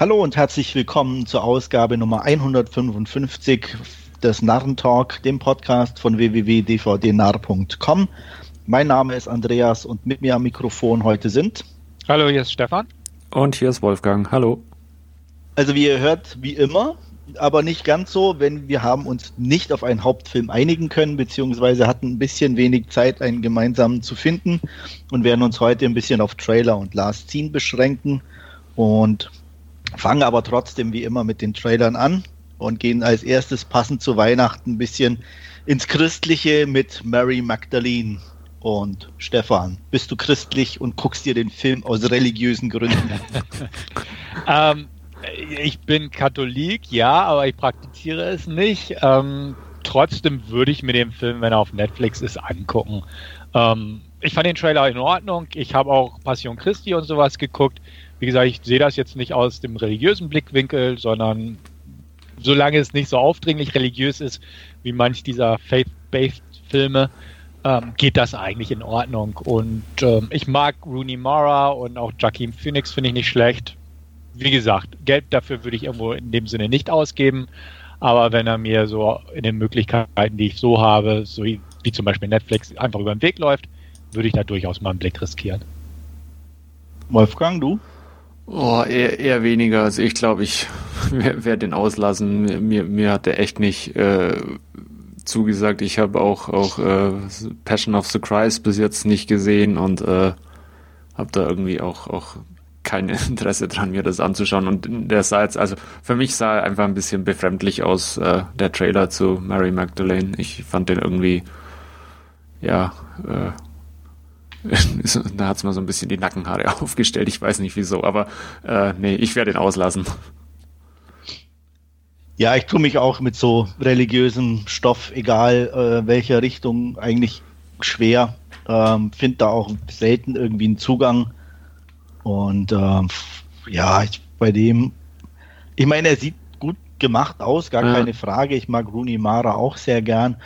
Hallo und herzlich willkommen zur Ausgabe Nummer 155 des Narrentalk, dem Podcast von www.dvdnarr.com. Mein Name ist Andreas und mit mir am Mikrofon heute sind. Hallo, hier ist Stefan. Und hier ist Wolfgang. Hallo. Also wie ihr hört, wie immer, aber nicht ganz so, wenn wir haben uns nicht auf einen Hauptfilm einigen können, beziehungsweise hatten ein bisschen wenig Zeit, einen gemeinsamen zu finden und werden uns heute ein bisschen auf Trailer und Last Scene beschränken und fangen aber trotzdem wie immer mit den Trailern an und gehen als erstes passend zu Weihnachten ein bisschen ins Christliche mit Mary Magdalene. Und Stefan, bist du christlich und guckst dir den Film aus religiösen Gründen ähm, ich bin Katholik, ja, aber ich praktiziere es nicht. Ähm, trotzdem würde ich mir den Film, wenn er auf Netflix ist, angucken. Ähm, ich fand den Trailer in Ordnung. Ich habe auch Passion Christi und sowas geguckt. Wie gesagt, ich sehe das jetzt nicht aus dem religiösen Blickwinkel, sondern solange es nicht so aufdringlich religiös ist, wie manch dieser Faith-Based Filme, ähm, geht das eigentlich in Ordnung. Und ähm, ich mag Rooney Mara und auch Joaquin Phoenix finde ich nicht schlecht. Wie gesagt, Geld dafür würde ich irgendwo in dem Sinne nicht ausgeben. Aber wenn er mir so in den Möglichkeiten, die ich so habe, so wie, wie zum Beispiel Netflix, einfach über den Weg läuft, würde ich da durchaus mal einen Blick riskieren. Wolfgang, du? Oh, eher, eher weniger. Also ich glaube, ich werde den auslassen. Mir, mir hat der echt nicht äh, zugesagt. Ich habe auch, auch äh, Passion of the Christ bis jetzt nicht gesehen und äh, habe da irgendwie auch, auch kein Interesse dran, mir das anzuschauen. Und der sah jetzt, also für mich sah er einfach ein bisschen befremdlich aus, äh, der Trailer zu Mary Magdalene. Ich fand den irgendwie, ja, äh, da hat es mal so ein bisschen die Nackenhaare aufgestellt. Ich weiß nicht wieso, aber äh, nee, ich werde ihn auslassen. Ja, ich tue mich auch mit so religiösem Stoff, egal äh, welcher Richtung, eigentlich schwer. Ähm, Finde da auch selten irgendwie einen Zugang. Und ähm, ja, ich, bei dem, ich meine, er sieht gut gemacht aus, gar ja. keine Frage. Ich mag Rooney Mara auch sehr gern,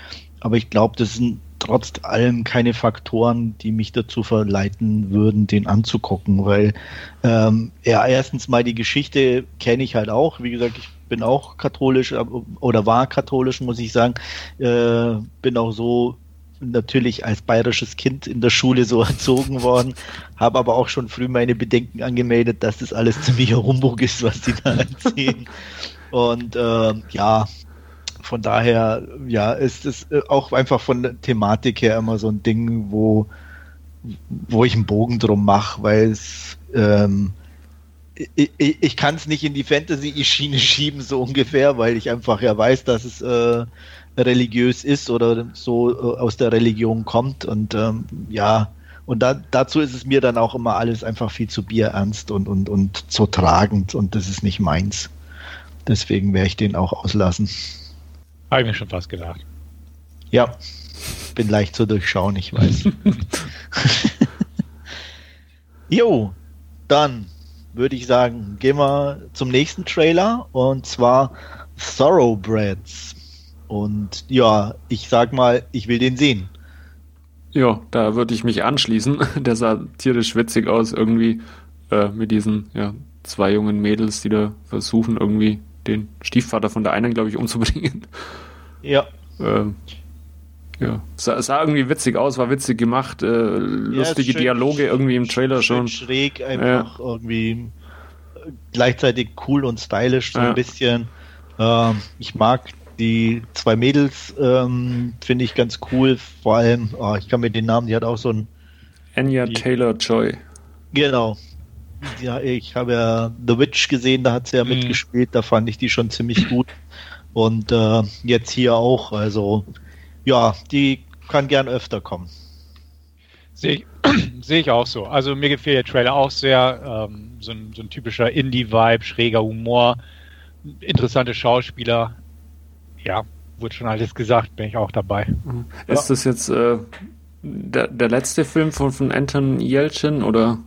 aber ich glaube, das sind trotz allem keine Faktoren, die mich dazu verleiten würden, den anzugucken, weil ähm, ja, erstens mal die Geschichte kenne ich halt auch. Wie gesagt, ich bin auch katholisch oder war katholisch, muss ich sagen. Äh, bin auch so natürlich als bayerisches Kind in der Schule so erzogen worden, habe aber auch schon früh meine Bedenken angemeldet, dass das alles ziemlicher Humbug ist, was die da erzählen. Und äh, ja, von daher, ja, ist es äh, auch einfach von der Thematik her immer so ein Ding, wo, wo ich einen Bogen drum mache, weil es ähm, ich, ich kann es nicht in die Fantasy-Schiene schieben, so ungefähr, weil ich einfach ja weiß, dass es äh, religiös ist oder so äh, aus der Religion kommt. Und ähm, ja, und da, dazu ist es mir dann auch immer alles einfach viel zu bierernst und, und, und so tragend und das ist nicht meins. Deswegen werde ich den auch auslassen. Habe ich mir schon fast gedacht. Ja, bin leicht zu durchschauen, ich weiß. jo, dann würde ich sagen, gehen wir zum nächsten Trailer und zwar Thoroughbreds. Und ja, ich sag mal, ich will den sehen. Ja, da würde ich mich anschließen. Der sah tierisch witzig aus, irgendwie äh, mit diesen ja, zwei jungen Mädels, die da versuchen, irgendwie den Stiefvater von der einen, glaube ich, umzubringen. Ja. Ähm, ja, sah, sah, irgendwie witzig aus, war witzig gemacht, äh, lustige schön, Dialoge irgendwie im Trailer schon. Schräg, einfach ja. irgendwie gleichzeitig cool und stylisch so ja. ein bisschen. Ähm, ich mag die zwei Mädels, ähm, finde ich ganz cool. Vor allem, oh, ich kann mir den Namen, die hat auch so ein. Anya Taylor Joy. Genau, ja, ich habe ja The Witch gesehen, da hat sie ja mhm. mitgespielt, da fand ich die schon ziemlich gut. Und äh, jetzt hier auch, also ja, die kann gern öfter kommen. Sehe ich, seh ich auch so. Also mir gefällt der Trailer auch sehr. Ähm, so, ein, so ein typischer Indie-Vibe, schräger Humor, interessante Schauspieler. Ja, wurde schon alles gesagt, bin ich auch dabei. Mhm. Ist ja. das jetzt äh, der, der letzte Film von, von Anton Yelchin oder?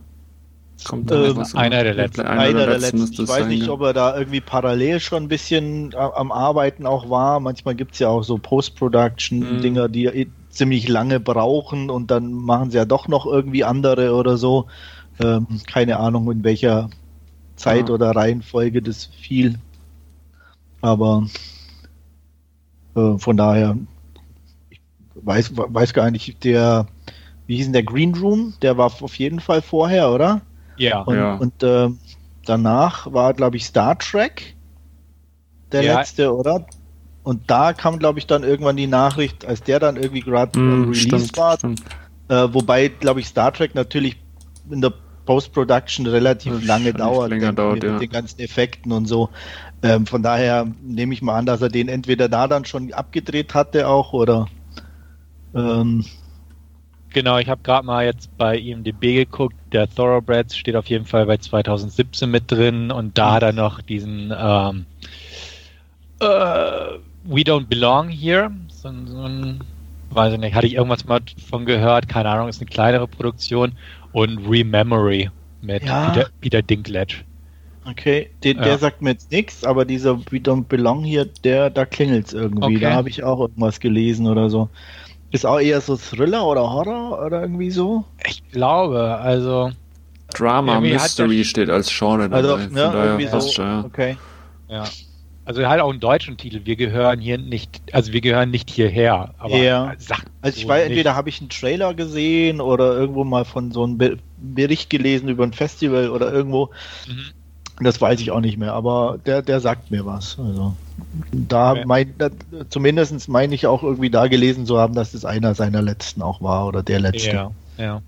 Kommt da ähm, einer der letzten. Einer, einer der, der letzten. Ich weiß nicht, ob er da irgendwie parallel schon ein bisschen am Arbeiten auch war. Manchmal gibt es ja auch so Post-Production-Dinger, mhm. die ziemlich lange brauchen und dann machen sie ja doch noch irgendwie andere oder so. Ähm, keine Ahnung, in welcher Zeit Ja. oder Reihenfolge das viel. Aber äh, von daher, ich weiß, weiß gar nicht, der, wie hieß denn der Green Room? Der war auf jeden Fall vorher, oder? Ja. Und, Ja. und äh, danach war, glaube ich, Star Trek der Ja. letzte, oder? Und da kam, glaube ich, dann irgendwann die Nachricht, als der dann irgendwie gerade Hm, released stimmt, war, stimmt. äh, wobei, glaube ich, Star Trek natürlich in der Post-Production relativ lange Wahrscheinlich dauert, länger denke ich, dauert, mit ja. den ganzen Effekten und so. Ähm, von daher nehme ich mal an, dass er den entweder da dann schon abgedreht hatte auch oder ähm, Genau, ich habe gerade mal jetzt bei IMDb geguckt. Der Thoroughbreds steht auf jeden Fall bei 2017 mit drin und da hat er noch diesen ähm, äh, We Don't Belong Here. So, so ein, weiß ich nicht, hatte ich irgendwas mal von gehört, keine Ahnung, ist eine kleinere Produktion. Und Rememory mit Ja. Peter, Peter Dinklage. okay, den, Ja. der sagt mir jetzt nichts, aber dieser We Don't Belong hier, der, da klingelt es irgendwie. Okay. Da habe ich auch irgendwas gelesen oder so. Ist auch eher so Thriller oder Horror oder irgendwie so? Ich glaube, also Drama hat Mystery der- steht als Genre dabei. Also, ja, daher irgendwie passt so. schon, ja. Okay. Ja. Also halt auch einen deutschen Titel. Wir gehören hier nicht, also wir gehören nicht hierher. Aber Ja. sagt Also ich so weiß, nicht. entweder habe ich einen Trailer gesehen oder irgendwo mal von so einem Be Bericht gelesen über ein Festival oder irgendwo. Mhm. Das weiß ich auch nicht mehr, aber der, der sagt mir was. Also da Okay. mein, da, zumindest meine ich auch irgendwie da gelesen zu haben, dass das einer seiner letzten auch war oder der letzte. Ja, ja.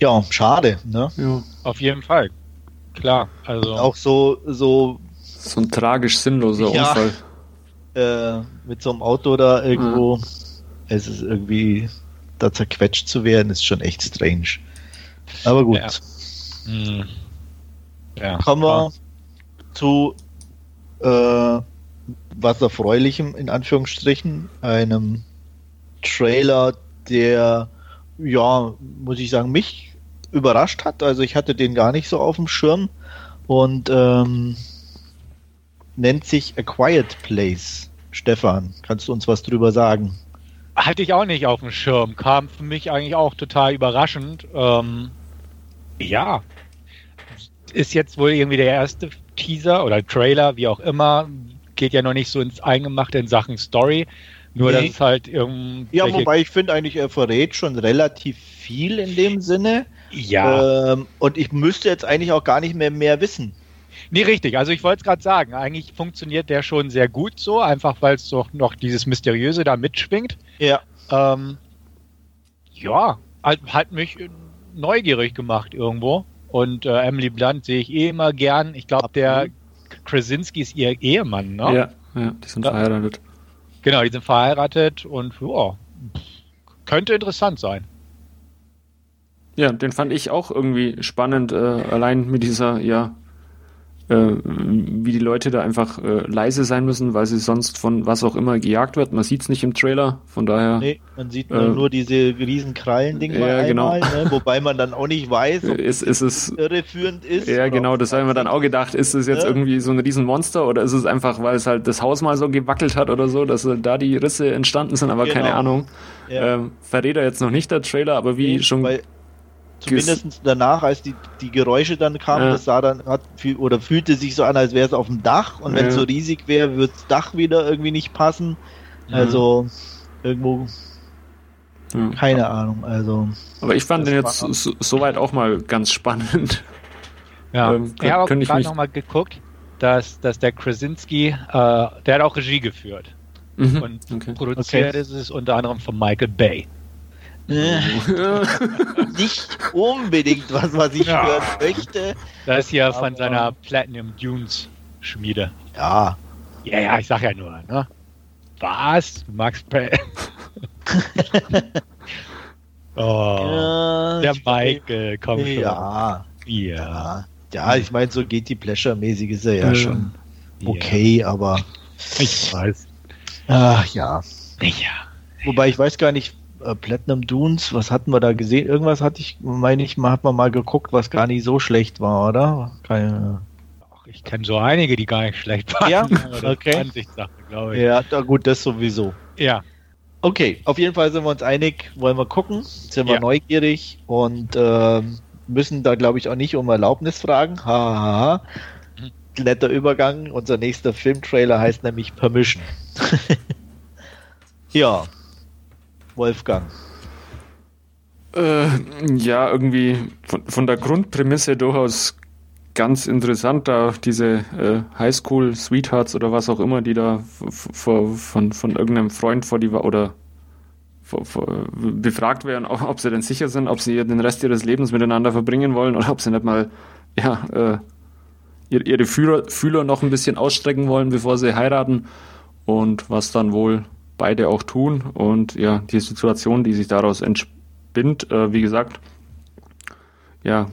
Ja, schade, ne? Ja. Auf jeden Fall. Klar. Also Auch so, so So ein tragisch sinnloser Ja. Unfall. äh, mit so einem Auto da irgendwo. Es ist irgendwie da zerquetscht zu werden, ist schon echt strange. Aber gut. Ja. hm. Ja. Kommen wir zu äh, was Erfreulichem, in Anführungsstrichen, einem Trailer, der, ja, muss ich sagen, mich überrascht hat. Also ich hatte den gar nicht so auf dem Schirm und ähm, nennt sich A Quiet Place. Stefan, kannst du uns was drüber sagen? Hatte ich auch nicht auf dem Schirm. Kam für mich eigentlich auch total überraschend. Ähm, ja. Ist jetzt wohl irgendwie der erste Teaser oder Trailer, wie auch immer. Geht ja noch nicht so ins Eingemachte in Sachen Story. Nur, Nee. dass es halt irgendwie. Ja, wobei ich finde eigentlich, er verrät schon relativ viel in dem Sinne. ja. Ähm, und ich müsste jetzt eigentlich auch gar nicht mehr mehr wissen. Nee, richtig. Also ich wollte es gerade sagen. Eigentlich funktioniert der schon sehr gut so, einfach weil es doch noch dieses Mysteriöse da mitschwingt. Ja. Ähm, ja, hat, hat mich neugierig gemacht irgendwo. Und äh, Emily Blunt sehe ich eh immer gern. Ich glaube, der Krasinski ist ihr Ehemann, ne? Ja, ja, die sind Ja. verheiratet. Genau, die sind verheiratet und ja, könnte interessant sein. Ja, den fand ich auch irgendwie spannend, äh, allein mit dieser, ja, wie die Leute da einfach äh, leise sein müssen, weil sie sonst von was auch immer gejagt wird. Man sieht's nicht im Trailer, von daher Nee, man sieht nur, Äh, nur diese riesen Krallen-Ding ja, genau. einmal, ne? wobei man dann auch nicht weiß, ob ist, ist es. es irreführend ist. Ja, genau, das habe ich mir dann auch gedacht. Ist es jetzt Ja. irgendwie so ein Riesenmonster oder ist es einfach, weil es halt das Haus mal so gewackelt hat oder so, dass äh, da die Risse entstanden sind, aber Genau. keine Ahnung. Ja. Ähm, verrät er jetzt noch nicht der Trailer, aber wie Nee, schon zumindest danach, als die, die Geräusche dann kamen, Ja. das sah dann hat, oder fühlte sich so an, als wäre es auf dem Dach und wenn es Ja. so riesig wäre, würde das Dach wieder irgendwie nicht passen. Mhm. Also irgendwo, Ja. keine Ahnung. Also Aber ich fand den jetzt war- so, soweit auch mal ganz spannend. Ja, Ähm, ich habe auch könnte ich gerade mich- nochmal geguckt, dass, dass der Krasinski, äh, der hat auch Regie geführt. Mhm. Und Okay. produziert ist es unter anderem von Michael Bay. Äh, nicht unbedingt was, was ich Ja. hören möchte. Das ist hier Aber- von seiner Platinum Dunes Schmiede. Ja, Ja, ja, ich sag ja nur, ne? Was? Max Bay? oh, Ja, der ich- Michael, komm schon. Ja, Ja. ja. Ja, ich meine, so geht die Pleasure-mäßig ist er ja Ja. schon okay, aber Ich weiß. ach ja. Ja. Wobei ich weiß gar nicht, äh, Platinum Dunes, was hatten wir da gesehen? Irgendwas hatte ich, meine ich, mal hat man mal geguckt, was gar nicht so schlecht war, oder? Keine, Ach, ich kenne so einige, die gar nicht schlecht waren. Ja? Okay. Ansichtssache, glaube ich. ja, da, gut, das sowieso. Ja. Okay, auf jeden Fall sind wir uns einig, wollen wir gucken, sind wir Ja. neugierig und ähm, müssen da, glaube ich, auch nicht um Erlaubnis fragen. Hahaha. Ha, ha. Mhm. Netter Übergang. Unser nächster Filmtrailer heißt nämlich Permission. ja. Wolfgang. Äh, ja, irgendwie von, von, der Grundprämisse durchaus ganz interessant, da diese äh, Highschool-Sweethearts oder was auch immer, die da von, von irgendeinem Freund vor die oder befragt werden, ob sie denn sicher sind, ob sie den Rest ihres Lebens miteinander verbringen wollen oder ob sie nicht mal ja, äh, ihre Fühler, Fühler noch ein bisschen ausstrecken wollen, bevor sie heiraten und was dann wohl beide auch tun und ja, die Situation, die sich daraus entspinnt, äh, wie gesagt, ja,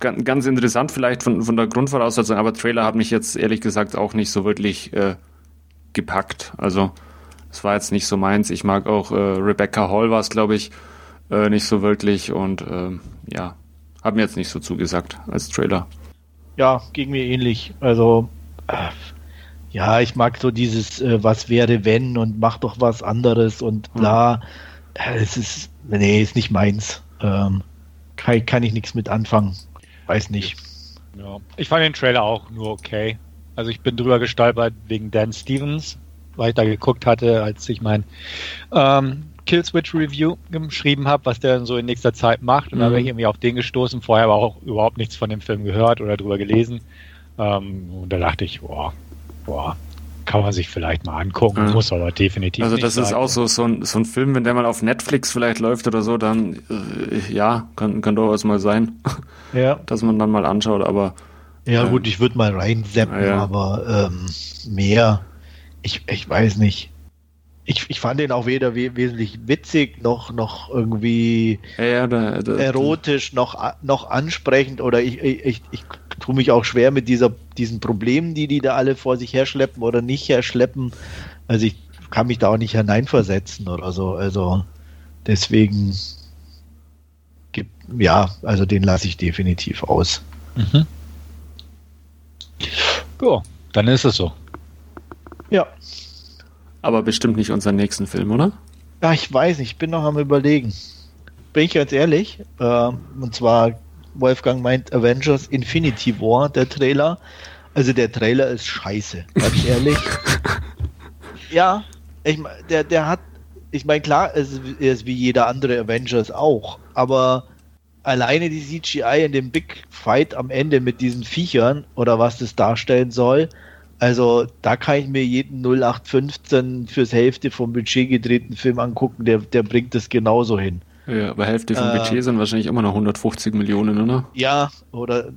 ganz, interessant vielleicht von, von der Grundvoraussetzung, aber Trailer hat mich jetzt ehrlich gesagt auch nicht so wirklich äh, gepackt. Also das war jetzt nicht so meins. Ich mag auch äh, Rebecca Hall war es, glaube ich, äh, nicht so wirklich und äh, ja, hat mir jetzt nicht so zugesagt als Trailer. Ja, ging mir ähnlich. Also äh, ja, ich mag so dieses äh, was wäre wenn und mach doch was anderes und hm. bla. Hm. Es ist nee, ist nicht meins. Ähm, kann, kann ich nichts mit anfangen. Weiß nicht. Ja. Ich fand den Trailer auch nur okay. Also ich bin drüber gestolpert wegen Dan Stevens, weil ich da geguckt hatte, als ich mein ähm, Killswitch Review geschrieben habe, was der so in nächster Zeit macht. Und mhm. da bin ich irgendwie auf den gestoßen, vorher aber auch überhaupt nichts von dem Film gehört oder drüber gelesen. Ähm, und da dachte ich, boah, boah, kann man sich vielleicht mal angucken, mhm. muss aber definitiv Also das ist sein. auch so, so, ein, so ein Film, wenn der mal auf Netflix vielleicht läuft oder so, dann äh, ja, kann, kann durchaus mal sein, ja. dass man dann mal anschaut, aber ja, äh, gut, ich würde mal reinseppen, ja. aber ähm, mehr ich, ich weiß nicht. Ich, ich fand den auch weder we wesentlich witzig noch, noch irgendwie ja, ja, da, da, erotisch noch, noch ansprechend oder ich, ich, ich, ich tue mich auch schwer mit dieser, diesen Problemen, die die da alle vor sich herschleppen oder nicht herschleppen. Also ich kann mich da auch nicht hineinversetzen oder so. Also deswegen gibt, ja, also den lasse ich definitiv aus. Mhm. Ja, dann ist es so. Ja. Aber bestimmt nicht unseren nächsten Film, oder? Ja, ich weiß nicht, ich bin noch am überlegen. Bin ich ganz ehrlich. Äh, und zwar, Wolfgang meint Avengers Infinity War, der Trailer. Also der Trailer ist scheiße, ganz ehrlich. ja, ich der, der hat, ich meine, klar, es ist wie jeder andere Avengers auch, aber alleine die CGI in dem Big Fight am Ende mit diesen Viechern oder was das darstellen soll, also da kann ich mir jeden 0815 fürs Hälfte vom Budget gedrehten Film angucken, der, der bringt das genauso hin. Ja, aber Hälfte vom äh, Budget sind wahrscheinlich immer noch 150 Millionen, oder? Ja, oder,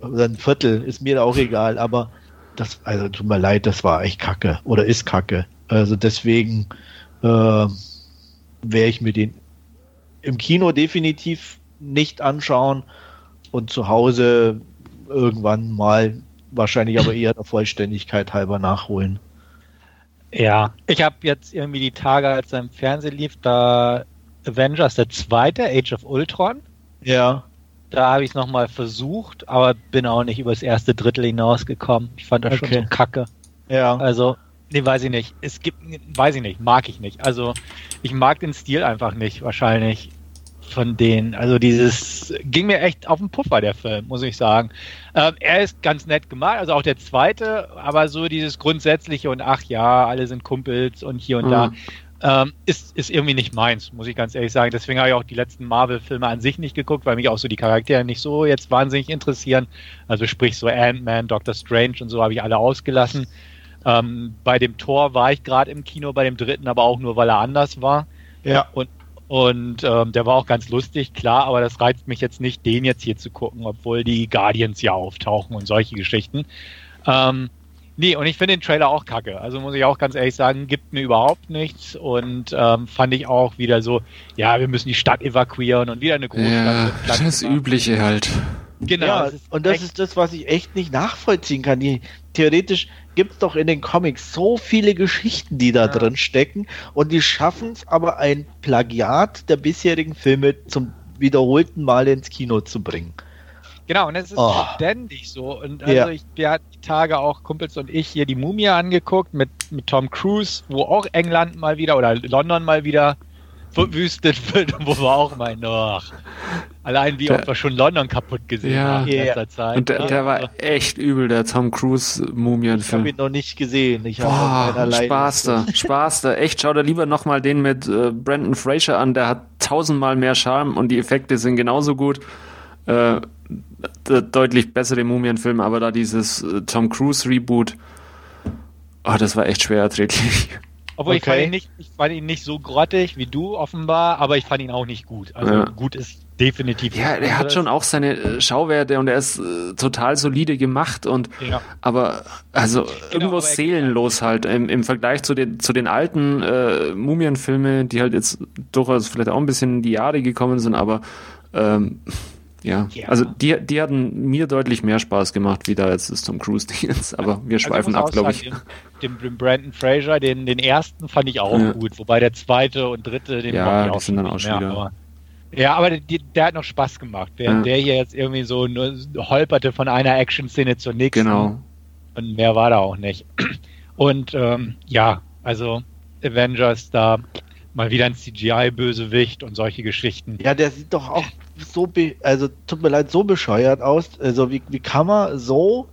oder ein Viertel, ist mir auch egal, aber das, also tut mir leid, das war echt kacke oder ist kacke. Also deswegen äh, werde ich mir den im Kino definitiv nicht anschauen und zu Hause irgendwann mal wahrscheinlich aber eher der Vollständigkeit halber nachholen. Ja, ich habe jetzt irgendwie die Tage, als er im Fernsehen lief, da Avengers, der zweite, Age of Ultron. Ja. Da habe ich es nochmal versucht, aber bin auch nicht übers erste Drittel hinausgekommen. Ich fand das okay. schon so kacke. Ja. Also, nee, weiß ich nicht. Es gibt, weiß ich nicht, mag ich nicht. Also, ich mag den Stil einfach nicht, wahrscheinlich von denen. Also dieses ging mir echt auf den Puffer, der Film, muss ich sagen. Ähm, er ist ganz nett gemacht, also auch der zweite, aber so dieses grundsätzliche und ach ja, alle sind Kumpels und hier und mhm. da. Ähm, ist, ist irgendwie nicht meins, muss ich ganz ehrlich sagen. Deswegen habe ich auch die letzten Marvel-Filme an sich nicht geguckt, weil mich auch so die Charaktere nicht so jetzt wahnsinnig interessieren. Also sprich so Ant-Man, Doctor Strange und so habe ich alle ausgelassen. Ähm, bei dem Tor war ich gerade im Kino, bei dem dritten aber auch nur, weil er anders war. Ja. Und und ähm, der war auch ganz lustig, klar, aber das reizt mich jetzt nicht, den jetzt hier zu gucken, obwohl die Guardians ja auftauchen und solche Geschichten. Ähm, nee, und ich finde den Trailer auch kacke. Also muss ich auch ganz ehrlich sagen, gibt mir überhaupt nichts und ähm, fand ich auch wieder so, ja, wir müssen die Stadt evakuieren und wieder eine große Ja, das Übliche halt. Genau. Ja, das und das ist das, was ich echt nicht nachvollziehen kann. Die, theoretisch gibt es doch in den Comics so viele Geschichten, die da ja. drin stecken und die schaffen es aber ein Plagiat der bisherigen Filme zum wiederholten Mal ins Kino zu bringen. Genau, und es ist oh. ständig so. Und also ja. ich, wir hatten die Tage auch Kumpels und ich hier die Mumie angeguckt mit, mit Tom Cruise, wo auch England mal wieder oder London mal wieder verwüstet wird, wo wir auch meinen, ach, allein wie Der- oft wir schon London kaputt gesehen Ja. haben in Ja. letzter Zeit. Und der, ne? der war echt übel, der Tom Cruise Ich habe Mumienfilm. ihn noch nicht gesehen. Ich habe Boah, allein Spaß da, Spaß da. Echt, schau dir lieber nochmal den mit äh, Brandon Fraser an, der hat tausendmal mehr Charme und die Effekte sind genauso gut. Äh, deutlich bessere Mumienfilm, aber da dieses äh, Tom Cruise Reboot, oh, das war echt schwer erträglich. Obwohl ich, fand Okay. ihn nicht, ich fand ihn nicht so grottig wie du offenbar, aber ich fand ihn auch nicht gut. Also Ja. gut ist definitiv. Ja, er hat schon auch seine äh, Schauwerte und er ist äh, total solide gemacht und Ja. aber also irgendwo aber er- seelenlos halt im, im Vergleich zu den zu den alten äh, Mumienfilmen, die halt jetzt durchaus vielleicht auch ein bisschen in die Jahre gekommen sind, aber ähm, ja, Ja. also die, die hatten mir deutlich mehr Spaß gemacht, wie da jetzt das Tom Cruise Dingens, aber wir schweifen Also ab, glaube ich. Den, den Brandon Fraser, den, den ersten fand ich auch Ja. gut, wobei der zweite und dritte, den Ja, ich die auch sind dann auch schon wieder- Aber, ja, aber der, der hat noch Spaß gemacht, während Ja. der hier jetzt irgendwie so nur holperte von einer Action-Szene zur nächsten. Genau. Und mehr war da auch nicht. Und ähm, ja, also Avengers da mal wieder ein CGI-Bösewicht und solche Geschichten. Ja, der sieht doch auch so, also tut mir leid, so bescheuert aus. Also wie, wie kann man so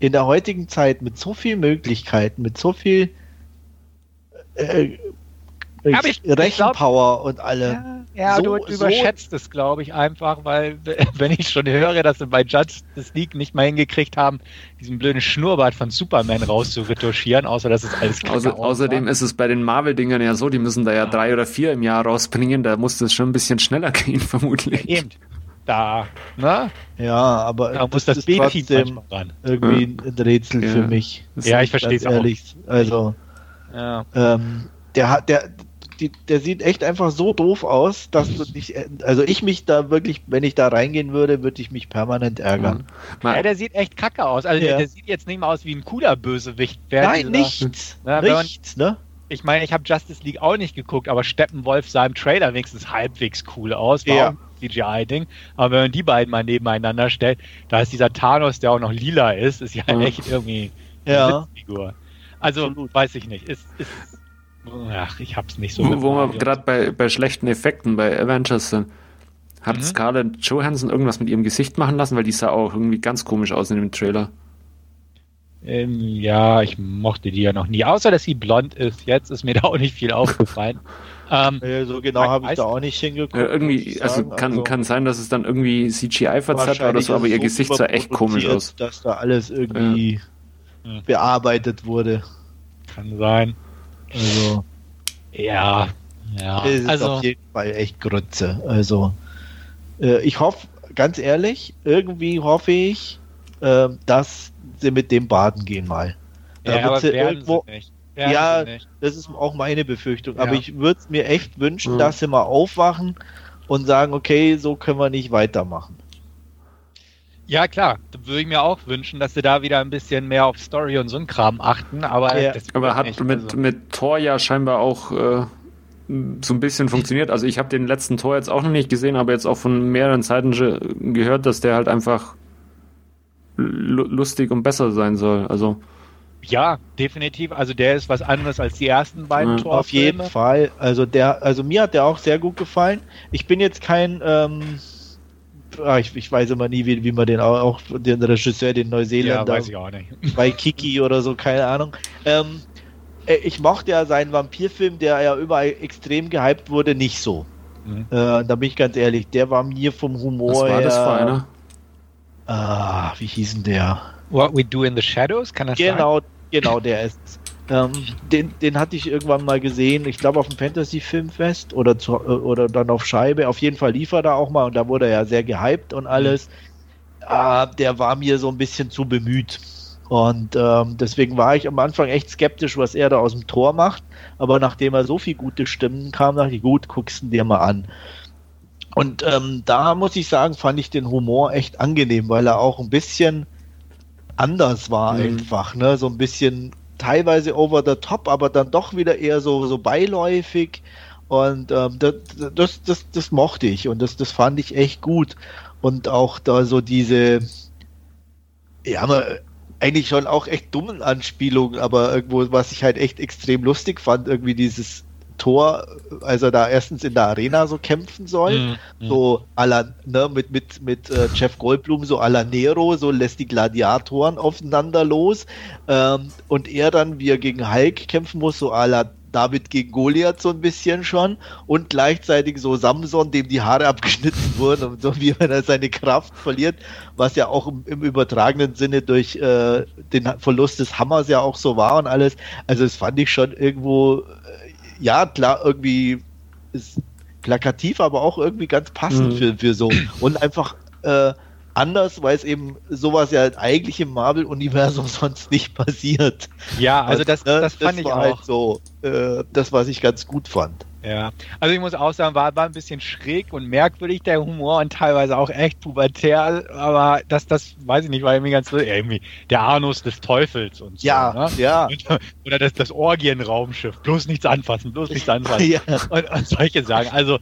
in der heutigen Zeit mit so viel Möglichkeiten, mit so viel äh, Aber ich- Rechenpower und alle. Ja, ja So- du so- überschätzt es, glaube ich, einfach, weil wenn ich schon höre, dass sie bei Justice League nicht mal hingekriegt haben, diesen blöden Schnurrbart von Superman rauszuretuschieren, außer dass es alles kacke Außer, außerdem ist es bei den Marvel-Dingern ja so, die müssen da ja drei oder vier im Jahr rausbringen, da muss das schon ein bisschen schneller gehen, vermutlich. Eben. Da, ne? Ja, aber Da muss das ist B-Team ran. irgendwie ein Rätsel Ja. für mich. Ja, ich versteh's Ganz auch. ehrlich. Also, Ja. ähm, der hat, der, die, der sieht echt einfach so doof aus, dass du nicht, also ich mich da wirklich, wenn ich da reingehen würde, würde ich mich permanent ärgern. Mal, ja, der sieht echt kacke aus. Also der, Ja. der sieht jetzt nicht mal aus wie ein cooler Bösewicht. Wer Nein, nichts. Ja, wenn man- nichts, ne? Ich meine, ich habe Justice League auch nicht geguckt, aber Steppenwolf sah im Trailer wenigstens halbwegs cool aus. War Ja. CGI-Ding. Aber wenn man die beiden mal nebeneinander stellt, da ist dieser Thanos, der auch noch lila ist, ist ja Ja. echt irgendwie eine Ja. Witzfigur. Also, Absolut. weiß ich nicht. Ist, ist, ach, ich hab's nicht so wo, wo wir gerade bei, bei schlechten Effekten bei Avengers sind. Hat Mhm. Scarlett Johansson irgendwas mit ihrem Gesicht machen lassen? Weil die sah auch irgendwie ganz komisch aus in dem Trailer. Ähm, ja, ich mochte die ja noch nie. Außer, dass sie blond ist. Jetzt ist mir da auch nicht viel aufgefallen. ähm, Äh, So genau habe ich da auch nicht hingeguckt. Muss irgendwie, also kann, Also kann sein, dass es dann irgendwie CGI verzerrt oder so, aber ihr es Gesicht sah echt komisch aus. Dass da alles irgendwie Ja. bearbeitet wurde. kann sein. Also, Ja, ja. es ist Also, auf jeden Fall echt Grütze. Also, äh, ich hoffe, ganz ehrlich, irgendwie hoffe ich, äh, dass sie mit dem baden gehen mal. Da ja, aber irgendwo, sie nicht. Werden Ja, sie nicht. das ist auch meine Befürchtung. Ja. Aber ich würde es mir echt wünschen, Mhm. dass sie mal aufwachen und sagen, okay, so können wir nicht weitermachen. Ja, klar. Da würde ich mir auch wünschen, dass sie da wieder ein bisschen mehr auf Story und so ein Kram achten, aber Ja. das Aber hat nicht. mit, Also, mit Tor ja scheinbar auch äh, so ein bisschen funktioniert. Also ich habe den letzten Tor jetzt auch noch nicht gesehen, aber jetzt auch von mehreren Seiten ge- gehört, dass der halt einfach lu- lustig und besser sein soll. Also ja, definitiv. Also der ist was anderes als die ersten beiden Ja. Torfilme. Auf jeden Fall. Also der, also mir hat der auch sehr gut gefallen. Ich bin jetzt kein, ähm, ah, ich, ich weiß immer nie, wie, wie man den auch, auch den Regisseur, den Ja, Neuseeländer, weiß ich auch nicht. bei Kiki oder so, keine Ahnung. Ähm, äh, ich mochte ja seinen Vampirfilm, der ja überall extrem gehypt wurde, nicht so. Mhm. Äh, da bin ich ganz ehrlich, der war mir vom Humor was war her. das für einer? Ah, wie hieß denn der? What We Do in the Shadows, kann das sein? Genau, genau, der ist. Ähm, den, den hatte ich irgendwann mal gesehen, ich glaube auf dem Fantasy Filmfest oder, zu, äh, oder dann auf Scheibe. Auf jeden Fall lief er da auch mal und da wurde er ja sehr gehypt und alles. Ah, der war mir so ein bisschen zu bemüht. Und ähm, deswegen war ich am Anfang echt skeptisch, was er da aus dem Tor macht. Aber nachdem er so viel gute Stimmen kam, dachte ich, gut, guckst ihn dir mal an. Und ähm, da muss ich sagen, fand ich den Humor echt angenehm, weil er auch ein bisschen anders war Mhm. einfach, ne? So ein bisschen teilweise over the top, aber dann doch wieder eher so, so beiläufig. Und ähm, das, das, das, das mochte ich und das, das fand ich echt gut. Und auch da so diese, ja, man, eigentlich schon auch echt dummen Anspielungen, aber irgendwo, was ich halt echt extrem lustig fand, irgendwie dieses Thor, als er da erstens in der Arena so kämpfen soll, mhm. so à la, ne, mit, mit, mit äh, Jeff Goldblum, so à la Nero, so lässt die Gladiatoren aufeinander los ähm, und er dann, wie er gegen Hulk kämpfen muss, so à la David gegen Goliath so ein bisschen schon und gleichzeitig so Samson, dem die Haare abgeschnitten wurden und so wie wenn er seine Kraft verliert, was ja auch im, im übertragenen Sinne durch äh, den Verlust des Hammers ja auch so war und alles. Also das fand ich schon irgendwo, ja klar, irgendwie ist plakativ, aber auch irgendwie ganz passend mhm. für, für so und einfach äh, anders, weil es eben sowas ja eigentlich im Marvel-Universum sonst nicht passiert. Ja, also das, das, das fand das ich auch. Halt so, äh, das, was ich ganz gut fand. Ja, also ich muss auch sagen, war, war ein bisschen schräg und merkwürdig der Humor und teilweise auch echt pubertär, aber das, das weiß ich nicht, war irgendwie ganz irgendwie der Anus des Teufels und so. Ja, ne? ja. Oder das, das Orgienraumschiff, bloß nichts anfassen, bloß nichts anfassen. ja. und, und solche Sachen. Also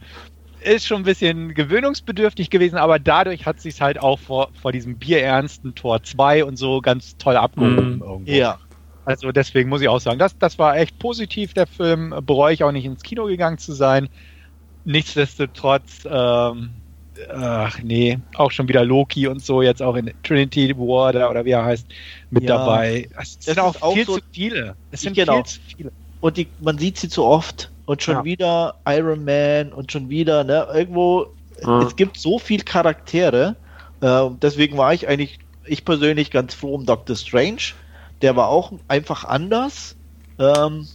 ist schon ein bisschen gewöhnungsbedürftig gewesen, aber dadurch hat sich halt auch vor, vor diesem bierernsten Tor 2 und so ganz toll abgehoben. Mm, ja. Also deswegen muss ich auch sagen, das, das war echt positiv, der Film. Bereue ich auch nicht ins Kino gegangen zu sein. Nichtsdestotrotz, ähm, ach nee, auch schon wieder Loki und so, jetzt auch in Trinity War oder wie er heißt, mit ja. dabei. Es sind auch, auch viel so zu viele. Es sind genau. viel zu viele. Und die, man sieht sie zu oft und schon ja. wieder Iron Man und schon wieder, ne, irgendwo, ja. es gibt so viel Charaktere, äh, deswegen war ich eigentlich, ich persönlich ganz froh um Doctor Strange, der war auch einfach anders, ähm,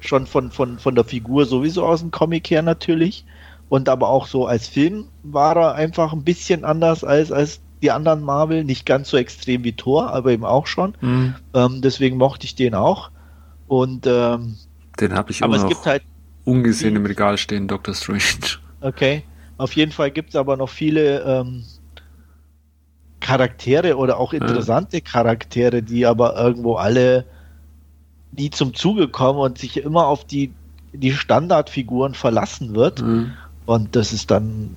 schon von, von, von der Figur sowieso aus dem Comic her natürlich, und aber auch so als Film war er einfach ein bisschen anders als, als die anderen Marvel, nicht ganz so extrem wie Thor, aber eben auch schon. Mhm. Ähm, deswegen mochte ich den auch. Und ähm, den habe ich aber immer noch halt ungesehen im Regal stehen, Doctor Strange. Okay. Auf jeden Fall gibt es aber noch viele ähm, Charaktere oder auch interessante ja. Charaktere, die aber irgendwo alle nie zum Zuge kommen und sich immer auf die, die Standardfiguren verlassen wird. Mhm. Und das ist dann.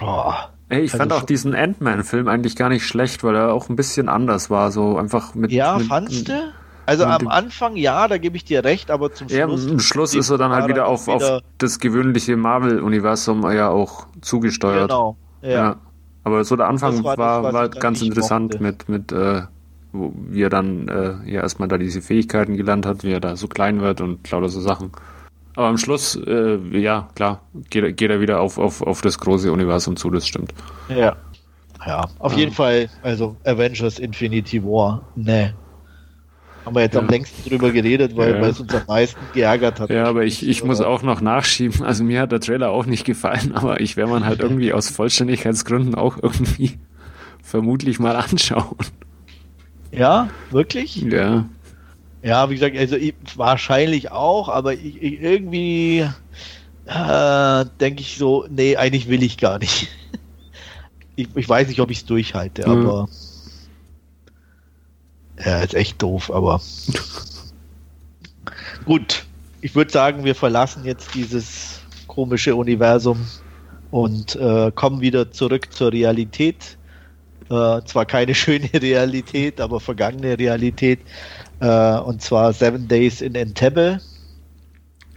Oh, Ey, ich also fand auch diesen Ant-Man-Film eigentlich gar nicht schlecht, weil er auch ein bisschen anders war, so einfach mit. Ja, mit, fandst du? Also am Anfang ja, da gebe ich dir recht, aber zum Schluss. Ja, am Schluss ist er dann halt wieder auf, wieder auf das gewöhnliche Marvel-Universum ja auch zugesteuert. Genau. Ja. ja. Aber so der Anfang war, war, das, war ganz interessant mochte. mit, mit äh, wo, wie er dann äh, ja erstmal da diese Fähigkeiten gelernt hat, wie er da so klein wird und lauter so Sachen. Aber am Schluss, äh, ja, klar, geht, geht er wieder auf, auf, auf das große Universum zu, das stimmt. Ja. Ja, auf jeden Fall, also Avengers Infinity War, ne, haben wir jetzt ja. am längsten drüber geredet, weil, ja. es uns am meisten geärgert hat. Ja, aber ich, ich muss auch noch nachschieben. Also mir hat der Trailer auch nicht gefallen, aber ich werde man halt irgendwie aus Vollständigkeitsgründen auch irgendwie vermutlich mal anschauen. Ja, wirklich? Ja. Ja, wie gesagt, also ich, wahrscheinlich auch, aber ich, ich irgendwie äh, denke ich so, nee, eigentlich will ich gar nicht. ich, ich weiß nicht, ob ich es durchhalte, mhm. aber ja, ist echt doof, aber gut. Ich würde sagen, wir verlassen jetzt dieses komische Universum und äh, kommen wieder zurück zur Realität. Äh, zwar keine schöne Realität, aber vergangene Realität. Äh, und zwar Seven Days in Entebbe.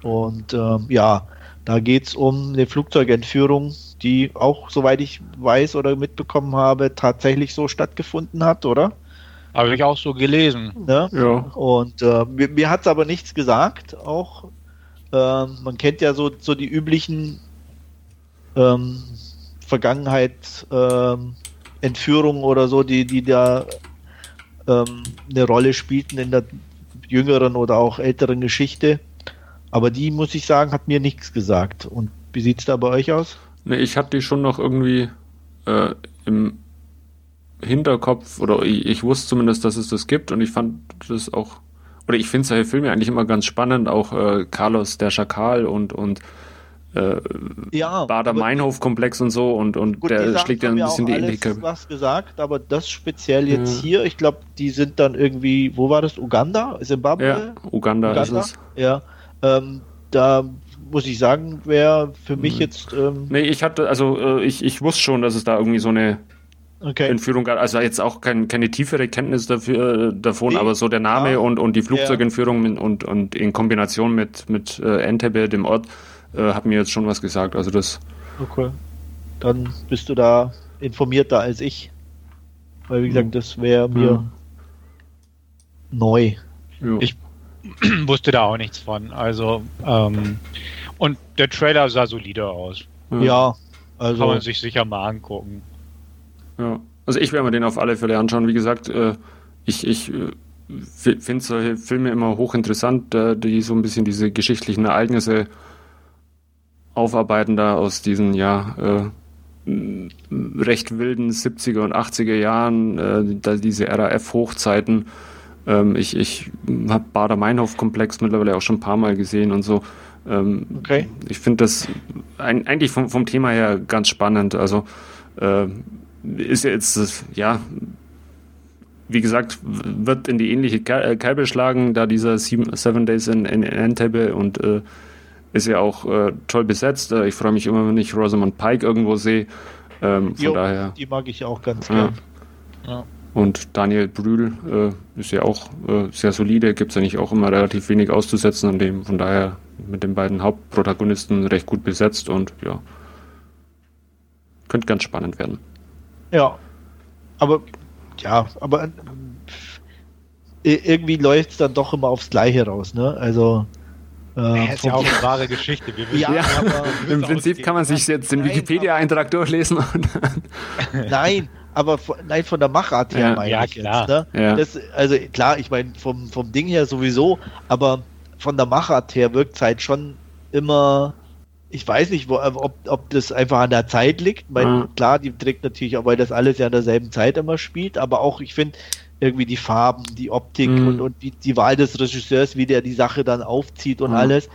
Und ähm, ja, da geht es um eine Flugzeugentführung, die auch, soweit ich weiß oder mitbekommen habe, tatsächlich so stattgefunden hat, oder? Habe ich auch so gelesen. Ne? Ja. Und äh, mir, mir hat es aber nichts gesagt. Auch äh, man kennt ja so, so die üblichen ähm, Vergangenheit, ähm, Entführungen oder so, die, die da ähm, eine Rolle spielten in der jüngeren oder auch älteren Geschichte. Aber die, muss ich sagen, hat mir nichts gesagt. Und wie sieht es da bei euch aus? Ne, ich habe die schon noch irgendwie äh, im Hinterkopf oder ich, ich, wusste zumindest, dass es das gibt und ich fand das auch, oder ich finde solche Filme eigentlich immer ganz spannend, auch äh, Carlos der Schakal und, und äh, ja, Bader-Meinhof-Komplex und so und, und gut, der schlägt ja ein bisschen die Indike. was gesagt, aber das speziell jetzt ja. hier, ich glaube, die sind dann irgendwie, wo war das? Uganda? Zimbabwe? Ja, Uganda, Uganda? ist es. Ja, ähm, da muss ich sagen, wäre für mich hm. jetzt. Ähm, nee, ich hatte, also äh, ich, ich wusste schon, dass es da irgendwie so eine okay. Entführung gab. Also jetzt auch kein, keine tiefere Kenntnis dafür, äh, davon, nee. aber so der Name ja. und, und die Flugzeugentführung ja. und, und in Kombination mit, mit äh, Entebbe, dem Ort, äh, hat mir jetzt schon was gesagt. Also das. Okay. Dann bist du da informierter als ich. Weil, wie gesagt, hm. das wäre mir ja. neu. Ich wusste da auch nichts von. Also, ähm, und der Trailer sah solide aus. Ja, also. Kann man sich sicher mal angucken. Ja, also ich werde mir den auf alle Fälle anschauen. Wie gesagt, äh, ich, ich äh, finde solche Filme immer hochinteressant, äh, die so ein bisschen diese geschichtlichen Ereignisse aufarbeiten da aus diesen, ja, recht wilden 70er und 80er Jahren, da diese RAF-Hochzeiten. Ähm, ich ich habe Bader-Meinhof-Komplex mittlerweile auch schon ein paar Mal gesehen und so. Ähm, okay. Ich finde das ein, eigentlich vom, vom Thema her ganz spannend. Also äh, ist ja jetzt, ja, wie gesagt, wird in die ähnliche äh, Kerbe schlagen, da dieser Seven Days in, in Entebbe und äh, ist ja auch äh, toll besetzt. Äh, ich freue mich immer, wenn ich Rosamund Pike irgendwo sehe. Ähm, von jo, daher. Die mag ich auch ganz gern. Ja. Und Daniel Brühl äh, ist ja auch äh, sehr solide, gibt es eigentlich auch immer relativ wenig auszusetzen an dem. Von daher mit den beiden Hauptprotagonisten recht gut besetzt und ja, könnte ganz spannend werden. Ja, aber ja, aber äh, irgendwie läuft es dann doch immer aufs Gleiche raus, ne? Also äh, das ist ja auch eine wahre Geschichte. ja, ja Im Prinzip kann man sich jetzt den Wikipedia-Eintrag durchlesen. nein, aber von, nein, von der Machart her ja, meine ja, ich klar. jetzt. Ne? Ja. Das, also klar, ich meine vom, vom Ding her sowieso, aber von der Machart her wirkt es halt schon immer ich weiß nicht, wo, ob, ob das einfach an der Zeit liegt. Mein, mhm. Klar, die trägt natürlich auch, weil das alles ja in derselben Zeit immer spielt, aber auch, ich finde, irgendwie die Farben, die Optik mhm. und, und die, die, Wahl des Regisseurs, wie der die Sache dann aufzieht und mhm. alles.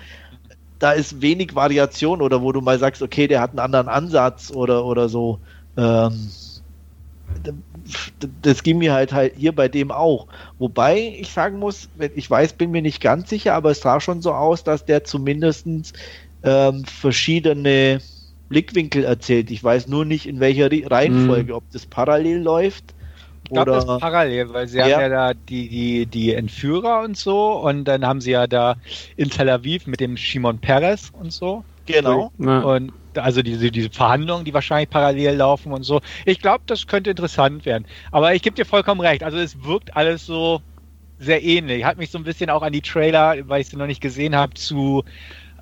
Da ist wenig Variation oder wo du mal sagst, okay, der hat einen anderen Ansatz oder, oder so. Ähm, das ging mir halt halt hier bei dem auch. Wobei ich sagen muss, ich weiß, bin mir nicht ganz sicher, aber es sah schon so aus, dass der zumindestens ähm, verschiedene Blickwinkel erzählt. Ich weiß nur nicht, in welcher Reihenfolge, mhm. ob das parallel läuft. Ich glaube, das ist parallel, weil sie ja. haben ja da die, die, die Entführer und so und dann haben sie ja da in Tel Aviv mit dem Shimon Peres und so. Genau. Ja. Und also diese, diese Verhandlungen, die wahrscheinlich parallel laufen und so. Ich glaube, das könnte interessant werden. Aber ich gebe dir vollkommen recht. Also es wirkt alles so sehr ähnlich. Hat mich so ein bisschen auch an die Trailer, weil ich sie noch nicht gesehen habe, zu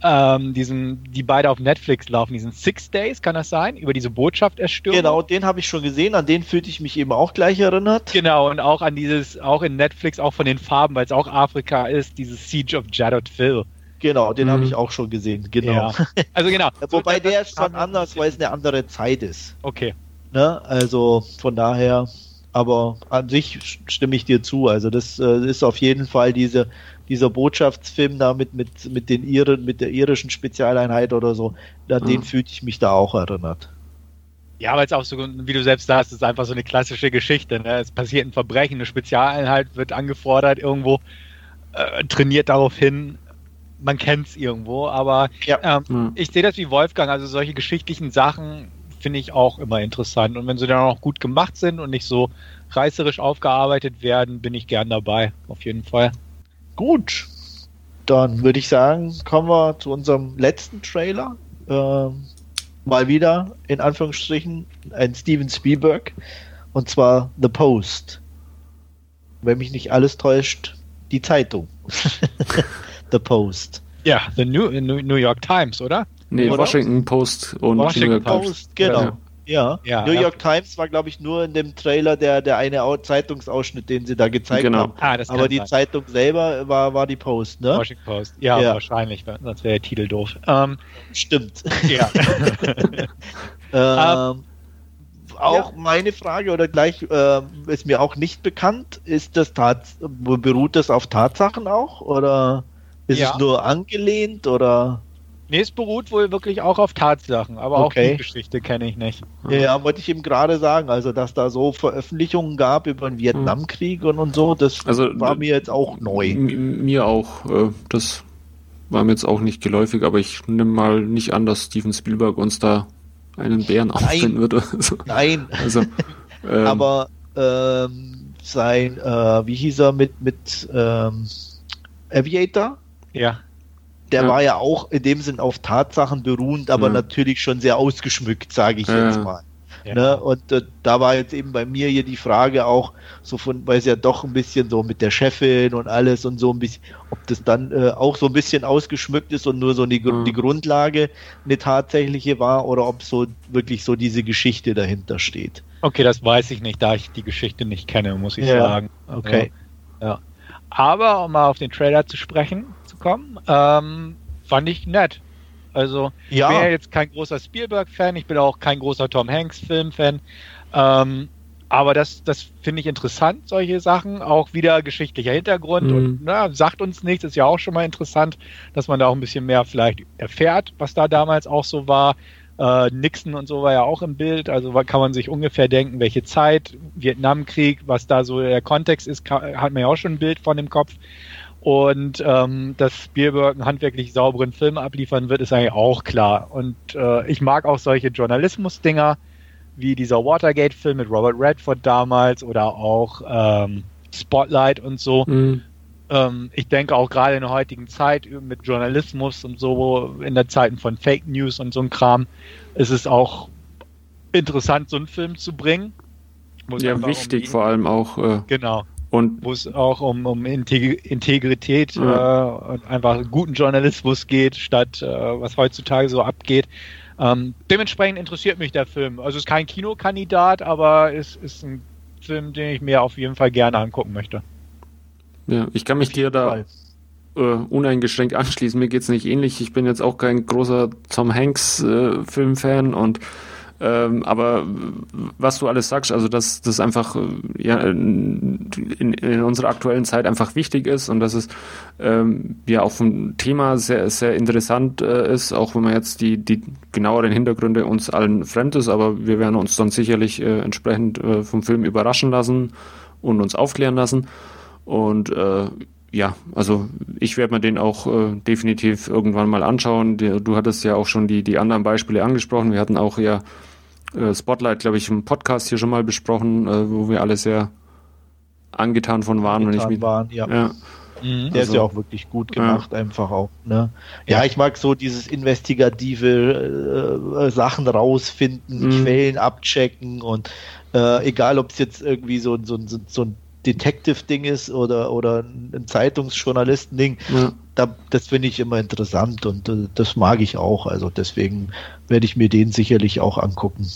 ähm, diesen, die beide auf Netflix laufen, diesen Six Days, kann das sein? Über diese Botschaft erstürmen. Genau, den habe ich schon gesehen, an den fühlte ich mich eben auch gleich erinnert. Genau, und auch an dieses, auch in Netflix, auch von den Farben, weil es auch Afrika ist, dieses Siege of Jadot Phil. Genau, den mhm. habe ich auch schon gesehen, genau. Ja. Also genau. Wobei der ist schon anders, weil es eine andere Zeit ist. Okay. Ne? Also von daher, aber an sich stimme ich dir zu. Also das äh, ist auf jeden Fall diese dieser Botschaftsfilm da mit, mit, mit den Iren, mit der irischen Spezialeinheit oder so, an mhm. den fühlte ich mich da auch erinnert. Ja, weil es auch so, wie du selbst sagst, ist einfach so eine klassische Geschichte. Ne? Es passiert ein Verbrechen, eine Spezialeinheit wird angefordert, irgendwo äh, trainiert darauf hin, man kennt es irgendwo, aber ja. ähm, mhm. ich sehe das wie Wolfgang, also solche geschichtlichen Sachen finde ich auch immer interessant. Und wenn sie dann auch gut gemacht sind und nicht so reißerisch aufgearbeitet werden, bin ich gern dabei, auf jeden Fall. Gut, dann würde ich sagen, kommen wir zu unserem letzten Trailer. Ähm, mal wieder, in Anführungsstrichen, ein Steven Spielberg. Und zwar The Post. Wenn mich nicht alles täuscht, die Zeitung. The Post. Ja, The New, New York Times, oder? Nee, oder? Washington Post und Washington New York Post, genau. Ja. Ja, ja New York ja. Times war, glaube ich, nur in dem Trailer der, der eine Zeitungsausschnitt, den sie da gezeigt genau. haben. Ah, Aber die sein. Zeitung selber war, war die Post, ne? Washington Post. Ja, ja. wahrscheinlich, sonst wäre der Titel doof. Ähm, Stimmt. Ja. ähm, auch meine Frage oder gleich äh, ist mir auch nicht bekannt. Ist das Tats beruht das auf Tatsachen auch oder ist es nur angelehnt oder? Nee, es beruht wohl wirklich auch auf Tatsachen, aber okay. auch die Geschichte kenne ich nicht. Ja, ja, wollte ich eben gerade sagen, also dass da so Veröffentlichungen gab über den Vietnamkrieg und, und so, das also, war mir jetzt auch neu. Mir auch, äh, das war mir jetzt auch nicht geläufig, aber ich nehme mal nicht an, dass Steven Spielberg uns da einen Bären auffinden würde. Also, Nein. Also ähm, aber ähm, sein, äh, wie hieß er mit, mit ähm, Aviator? Ja. Der ja. war ja auch in dem Sinn auf Tatsachen beruhend, aber ja. natürlich schon sehr ausgeschmückt, sage ich ja. jetzt mal. Ja. Ne? Und äh, da war jetzt eben bei mir hier die Frage auch, so von, weil es ja doch ein bisschen so mit der Chefin und alles und so ein bisschen, ob das dann äh, auch so ein bisschen ausgeschmückt ist und nur so die, mhm. die Grundlage eine tatsächliche war oder ob so wirklich so diese Geschichte dahinter steht. Okay, das weiß ich nicht, da ich die Geschichte nicht kenne, muss ich ja. sagen. Okay. Ja. Aber um mal auf den Trailer zu sprechen zu kommen, ähm, fand ich nett. Also ja. ich bin ja jetzt kein großer Spielberg-Fan, ich bin auch kein großer Tom Hanks-Film-Fan. Ähm, aber das, das finde ich interessant, solche Sachen. Auch wieder geschichtlicher Hintergrund mhm. und na, sagt uns nichts, ist ja auch schon mal interessant, dass man da auch ein bisschen mehr vielleicht erfährt, was da damals auch so war. Äh, Nixon und so war ja auch im Bild, also kann man sich ungefähr denken, welche Zeit, Vietnamkrieg, was da so der Kontext ist, kann, hat man ja auch schon ein Bild von dem Kopf. Und ähm, dass Spielberg einen handwerklich sauberen Film abliefern wird, ist eigentlich auch klar. Und äh, ich mag auch solche Journalismus-Dinger, wie dieser Watergate-Film mit Robert Redford damals oder auch ähm, Spotlight und so. Mhm. Ähm, ich denke auch gerade in der heutigen Zeit mit Journalismus und so, in der Zeiten von Fake News und so ein Kram, ist es auch interessant, so einen Film zu bringen. ja, wichtig vor allem auch. Äh, genau und wo es auch um, um Integrität ja. äh, und einfach guten Journalismus geht, statt äh, was heutzutage so abgeht. Ähm, dementsprechend interessiert mich der Film. Also es ist kein Kinokandidat, aber es ist ein Film, den ich mir auf jeden Fall gerne angucken möchte. Ja, ich kann mich dir da äh, uneingeschränkt anschließen. Mir geht es nicht ähnlich. Ich bin jetzt auch kein großer Tom Hanks äh, und ähm, aber was du alles sagst, also dass das einfach äh, ja, in, in, unserer aktuellen Zeit einfach wichtig ist und dass es ähm, ja auch vom Thema sehr, sehr interessant äh, ist, auch wenn man jetzt die, die genaueren Hintergründe uns allen fremd ist, aber wir werden uns dann sicherlich äh, entsprechend äh, vom Film überraschen lassen und uns aufklären lassen. Und äh, ja, also ich werde mir den auch äh, definitiv irgendwann mal anschauen. Du, hattest ja auch schon die, die anderen Beispiele angesprochen. Wir hatten auch ja äh, Spotlight, glaube ich, im Podcast hier schon mal besprochen, äh, wo wir alle sehr angetan von waren. Angetan mich, waren, ja. ja. Mhm. Der also, ist ja auch wirklich gut gemacht, ja. einfach auch. Ne? Ja, ich mag so dieses investigative äh, Sachen rausfinden, mhm. Quellen abchecken und äh, egal, ob es jetzt irgendwie so, so, so, so ein Detective-Ding ist oder, oder ein Zeitungsjournalisten-Ding, ja. da, das finde ich immer interessant und äh, das mag ich auch. Also deswegen werde ich mir den sicherlich auch angucken.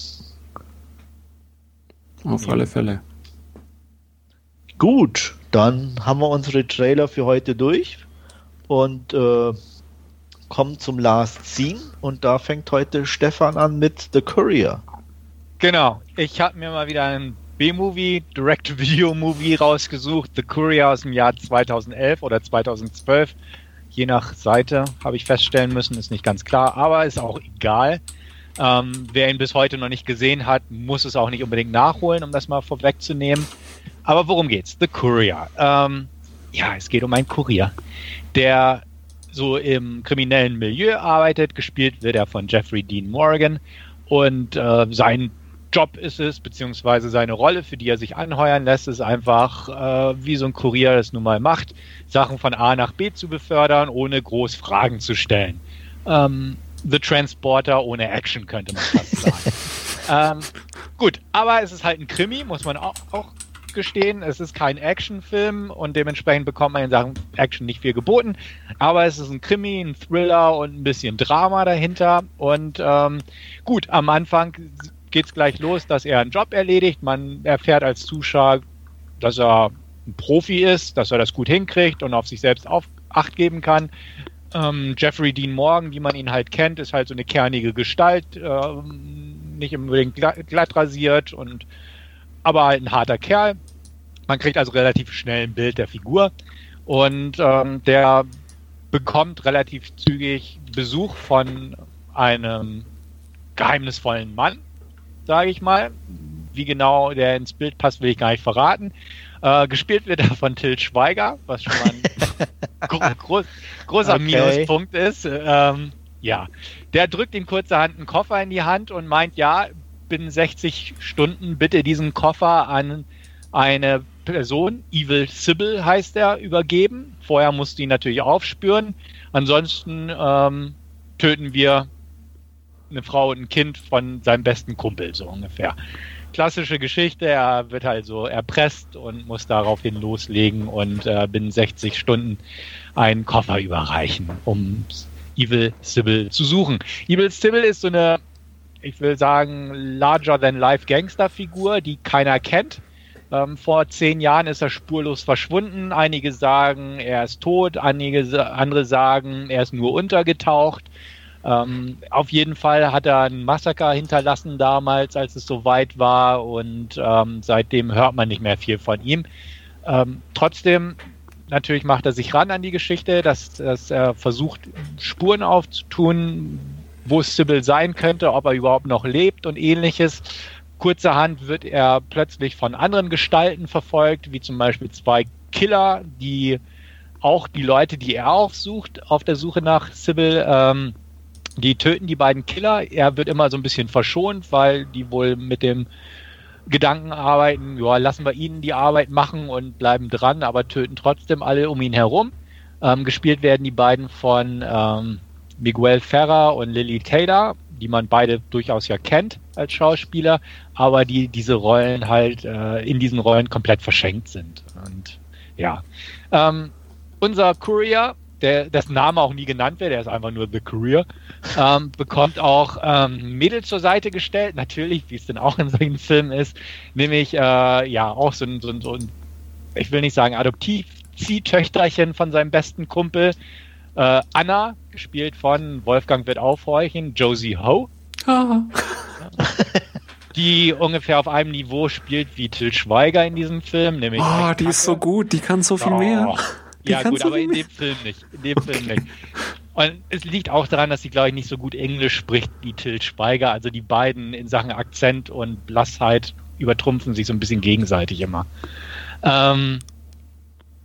Auf alle Fälle. Gut, dann haben wir unsere Trailer für heute durch und äh, kommen zum Last Scene und da fängt heute Stefan an mit The Courier. Genau, ich habe mir mal wieder einen B-Movie, Direct-Video-Movie rausgesucht, The Courier aus dem Jahr 2011 oder 2012. Je nach Seite habe ich feststellen müssen, ist nicht ganz klar, aber ist auch egal. Ähm, wer ihn bis heute noch nicht gesehen hat, muss es auch nicht unbedingt nachholen, um das mal vorwegzunehmen. Aber worum geht's? The Courier. Ähm, ja, es geht um einen Kurier, der so im kriminellen Milieu arbeitet. Gespielt wird er von Jeffrey Dean Morgan. Und äh, sein Job ist es, beziehungsweise seine Rolle, für die er sich anheuern lässt, ist einfach, äh, wie so ein Kurier das nun mal macht, Sachen von A nach B zu befördern, ohne groß Fragen zu stellen. Ähm, The Transporter ohne Action, könnte man fast sagen. ähm, gut, aber es ist halt ein Krimi, muss man auch, auch gestehen. Es ist kein Actionfilm und dementsprechend bekommt man in Sachen Action nicht viel geboten. Aber es ist ein Krimi, ein Thriller und ein bisschen Drama dahinter. Und ähm, gut, am Anfang geht es gleich los, dass er einen Job erledigt. Man erfährt als Zuschauer, dass er ein Profi ist, dass er das gut hinkriegt und auf sich selbst auf Acht geben kann. Ähm, Jeffrey Dean Morgan, wie man ihn halt kennt, ist halt so eine kernige Gestalt, äh, nicht unbedingt glatt, glatt rasiert und aber halt ein harter Kerl. Man kriegt also relativ schnell ein Bild der Figur und ähm, der bekommt relativ zügig Besuch von einem geheimnisvollen Mann, sage ich mal. Wie genau der ins Bild passt, will ich gar nicht verraten. Äh, gespielt wird er von Till Schweiger, was schon mal ein gro gro großer okay. Minuspunkt ist. Ähm, ja, der drückt ihm kurzerhand einen Koffer in die Hand und meint, ja, binnen 60 Stunden bitte diesen Koffer an eine Person, Evil Sybil heißt er, übergeben. Vorher musst du ihn natürlich aufspüren. Ansonsten ähm, töten wir eine Frau und ein Kind von seinem besten Kumpel, so ungefähr. Klassische Geschichte, er wird halt so erpresst und muss daraufhin loslegen und äh, binnen 60 Stunden einen Koffer überreichen, um Evil Sybil zu suchen. Evil Sybil ist so eine, ich will sagen, larger-than-life Gangsterfigur, die keiner kennt. Ähm, vor zehn Jahren ist er spurlos verschwunden. Einige sagen, er ist tot, einige andere sagen, er ist nur untergetaucht. Ähm, auf jeden Fall hat er ein Massaker hinterlassen damals, als es soweit war und ähm, seitdem hört man nicht mehr viel von ihm. Ähm, trotzdem, natürlich macht er sich ran an die Geschichte, dass, dass er versucht, Spuren aufzutun, wo Sybil sein könnte, ob er überhaupt noch lebt und ähnliches. Kurzerhand wird er plötzlich von anderen Gestalten verfolgt, wie zum Beispiel zwei Killer, die auch die Leute, die er aufsucht, auf der Suche nach Sybil, ähm, die töten die beiden Killer. Er wird immer so ein bisschen verschont, weil die wohl mit dem Gedanken arbeiten, ja, lassen wir ihnen die Arbeit machen und bleiben dran, aber töten trotzdem alle um ihn herum. Ähm, gespielt werden die beiden von ähm, Miguel Ferrer und Lily Taylor, die man beide durchaus ja kennt als Schauspieler, aber die diese Rollen halt äh, in diesen Rollen komplett verschenkt sind. Und ja, ähm, unser Courier der dessen Name auch nie genannt wird, der ist einfach nur The Career, ähm, bekommt auch ähm, Mädel zur Seite gestellt, natürlich, wie es denn auch in solchen Filmen ist, nämlich äh, ja auch so ein, so ein, so ein ich will nicht sagen Adoptiv-Ziehtöchterchen von seinem besten Kumpel, äh, Anna, gespielt von Wolfgang wird aufhorchen, Josie Ho. Ah. die ungefähr auf einem Niveau spielt wie Till Schweiger in diesem Film, nämlich. Oh, die ist so gut, die kann so viel oh. mehr. Ja, gut, aber in dem Film nicht. In dem Film nicht. Und es liegt auch daran, dass sie, glaube ich, nicht so gut Englisch spricht wie Till Schweiger. Also die beiden in Sachen Akzent und Blassheit übertrumpfen sich so ein bisschen gegenseitig immer. Ähm,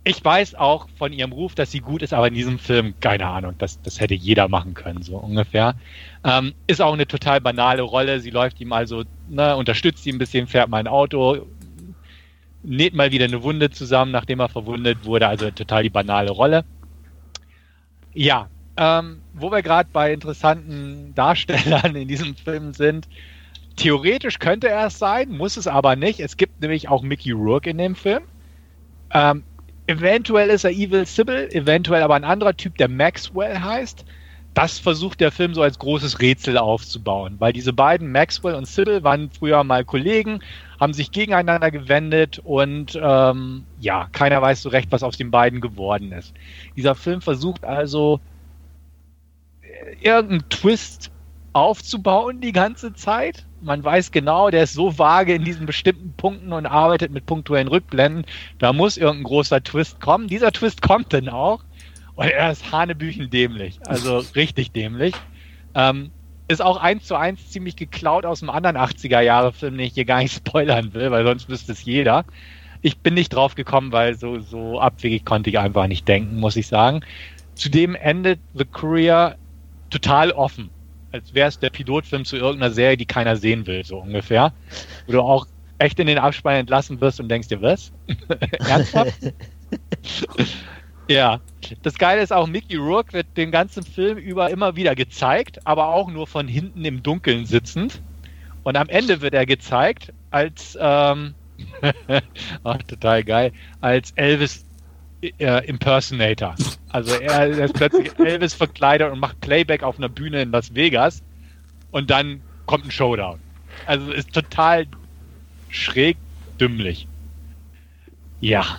ich weiß auch von ihrem Ruf, dass sie gut ist, aber in diesem Film, keine Ahnung, das, das hätte jeder machen können, so ungefähr. Ähm, ist auch eine total banale Rolle. Sie läuft ihm also, ne, unterstützt ihn ein bisschen, fährt mal ein Auto, näht mal wieder eine Wunde zusammen, nachdem er verwundet wurde. Also total die banale Rolle. Ja, ähm, wo wir gerade bei interessanten Darstellern in diesem Film sind. Theoretisch könnte er es sein, muss es aber nicht. Es gibt nämlich auch Mickey Rourke in dem Film. Ähm, eventuell ist er Evil Sybil, eventuell aber ein anderer Typ, der Maxwell heißt. Das versucht der Film so als großes Rätsel aufzubauen, weil diese beiden, Maxwell und Sybil, waren früher mal Kollegen, haben sich gegeneinander gewendet und ähm, ja, keiner weiß so recht, was aus den beiden geworden ist. Dieser Film versucht also äh, irgendeinen Twist aufzubauen die ganze Zeit. Man weiß genau, der ist so vage in diesen bestimmten Punkten und arbeitet mit punktuellen Rückblenden. Da muss irgendein großer Twist kommen. Dieser Twist kommt dann auch. Und er ist hanebüchen dämlich. Also richtig dämlich. Ähm, ist auch eins zu eins ziemlich geklaut aus einem anderen 80er-Jahre-Film, den ich hier gar nicht spoilern will, weil sonst wüsste es jeder. Ich bin nicht drauf gekommen, weil so, so abwegig konnte ich einfach nicht denken, muss ich sagen. Zudem endet The Courier total offen. Als wäre es der Pilotfilm zu irgendeiner Serie, die keiner sehen will, so ungefähr. Wo du auch echt in den Abspann entlassen wirst und denkst dir, was? Ernsthaft? Ja, das Geile ist auch, Mickey Rourke wird den ganzen Film über immer wieder gezeigt, aber auch nur von hinten im Dunkeln sitzend. Und am Ende wird er gezeigt als, ähm, ach, total geil, als Elvis äh, Impersonator. Also er, er ist plötzlich Elvis verkleidet und macht Playback auf einer Bühne in Las Vegas und dann kommt ein Showdown. Also ist total schräg dümmlich. Ja.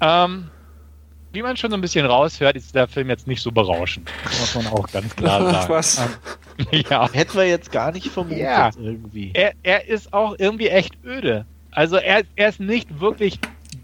Ähm, wie man schon so ein bisschen raushört, ist der Film jetzt nicht so berauschend. Das muss man auch ganz klar sagen. Was? Ähm, ja. Hätten wir jetzt gar nicht vermutet ja. irgendwie. Er, er ist auch irgendwie echt öde. Also er, er ist nicht wirklich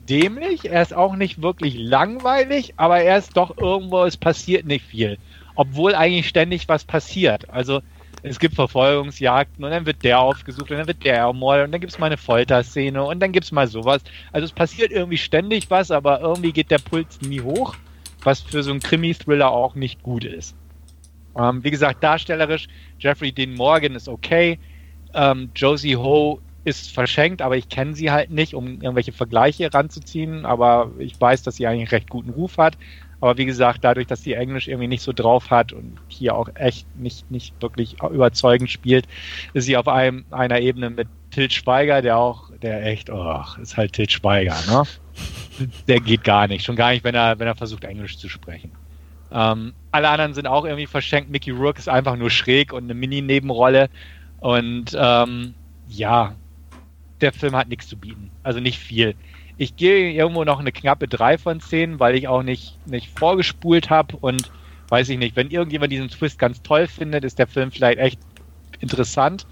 dämlich, er ist auch nicht wirklich langweilig, aber er ist doch irgendwo, es passiert nicht viel. Obwohl eigentlich ständig was passiert. Also es gibt Verfolgungsjagden und dann wird der aufgesucht und dann wird der ermordet und dann gibt es mal eine Folterszene und dann gibt es mal sowas. Also es passiert irgendwie ständig was, aber irgendwie geht der Puls nie hoch, was für so einen Krimi-Thriller auch nicht gut ist. Ähm, wie gesagt, darstellerisch, Jeffrey Dean Morgan ist okay. ähm, Josie Ho ist verschenkt, aber ich kenne sie halt nicht, um irgendwelche Vergleiche ranzuziehen. Aber ich weiß, dass sie eigentlich einen recht guten Ruf hat. Aber wie gesagt, dadurch, dass sie Englisch irgendwie nicht so drauf hat und hier auch echt nicht, nicht wirklich überzeugend spielt, ist sie auf einem, einer Ebene mit Til Schweiger, der auch, der echt, oh, ist halt Til Schweiger, ne? Der geht gar nicht. Schon gar nicht, wenn er, wenn er versucht, Englisch zu sprechen. Ähm, alle anderen sind auch irgendwie verschenkt. Mickey Rourke ist einfach nur schräg und eine Mini-Nebenrolle. Und ähm, ja, der Film hat nichts zu bieten. Also nicht viel. Ich gehe irgendwo noch eine knappe 3 von 10, weil ich auch nicht, nicht vorgespult habe und weiß ich nicht, wenn irgendjemand diesen Twist ganz toll findet, ist der Film vielleicht echt interessant.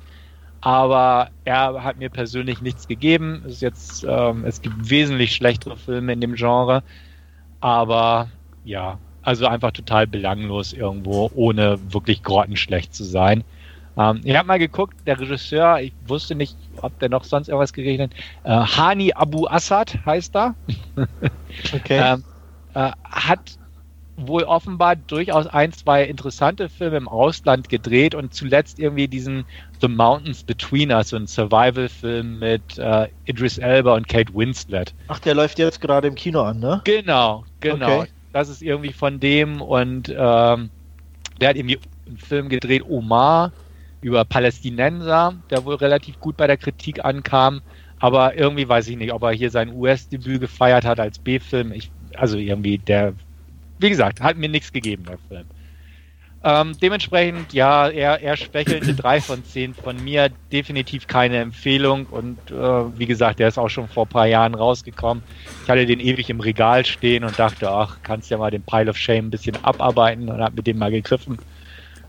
Aber er hat mir persönlich nichts gegeben. Es, ist jetzt, ähm, es gibt wesentlich schlechtere Filme in dem Genre. Aber ja, also einfach total belanglos irgendwo, ohne wirklich grottenschlecht zu sein. Ähm, ich habe mal geguckt, der Regisseur, ich wusste nicht, ob der noch sonst irgendwas geregnet hat. Äh, Hani Abu Assad heißt er. Okay. ähm, äh, hat wohl offenbar durchaus ein, zwei interessante Filme im Ausland gedreht und zuletzt irgendwie diesen The Mountains Between Us, so ein Survival-Film mit äh, Idris Elba und Kate Winslet. Ach, der läuft jetzt gerade im Kino an, ne? Genau, genau. Okay. Das ist irgendwie von dem und ähm, der hat irgendwie einen Film gedreht, Omar, über Palästinenser, der wohl relativ gut bei der Kritik ankam. Aber irgendwie weiß ich nicht, ob er hier sein US-Debüt gefeiert hat als B-Film. Also irgendwie der, wie gesagt, hat mir nichts gegeben, der Film. Ähm, dementsprechend, ja, er, er schwächelte drei von zehn von mir. Definitiv keine Empfehlung. Und äh, wie gesagt, der ist auch schon vor ein paar Jahren rausgekommen. Ich hatte den ewig im Regal stehen und dachte, ach, kannst ja mal den Pile of Shame ein bisschen abarbeiten und hab mit dem mal gegriffen.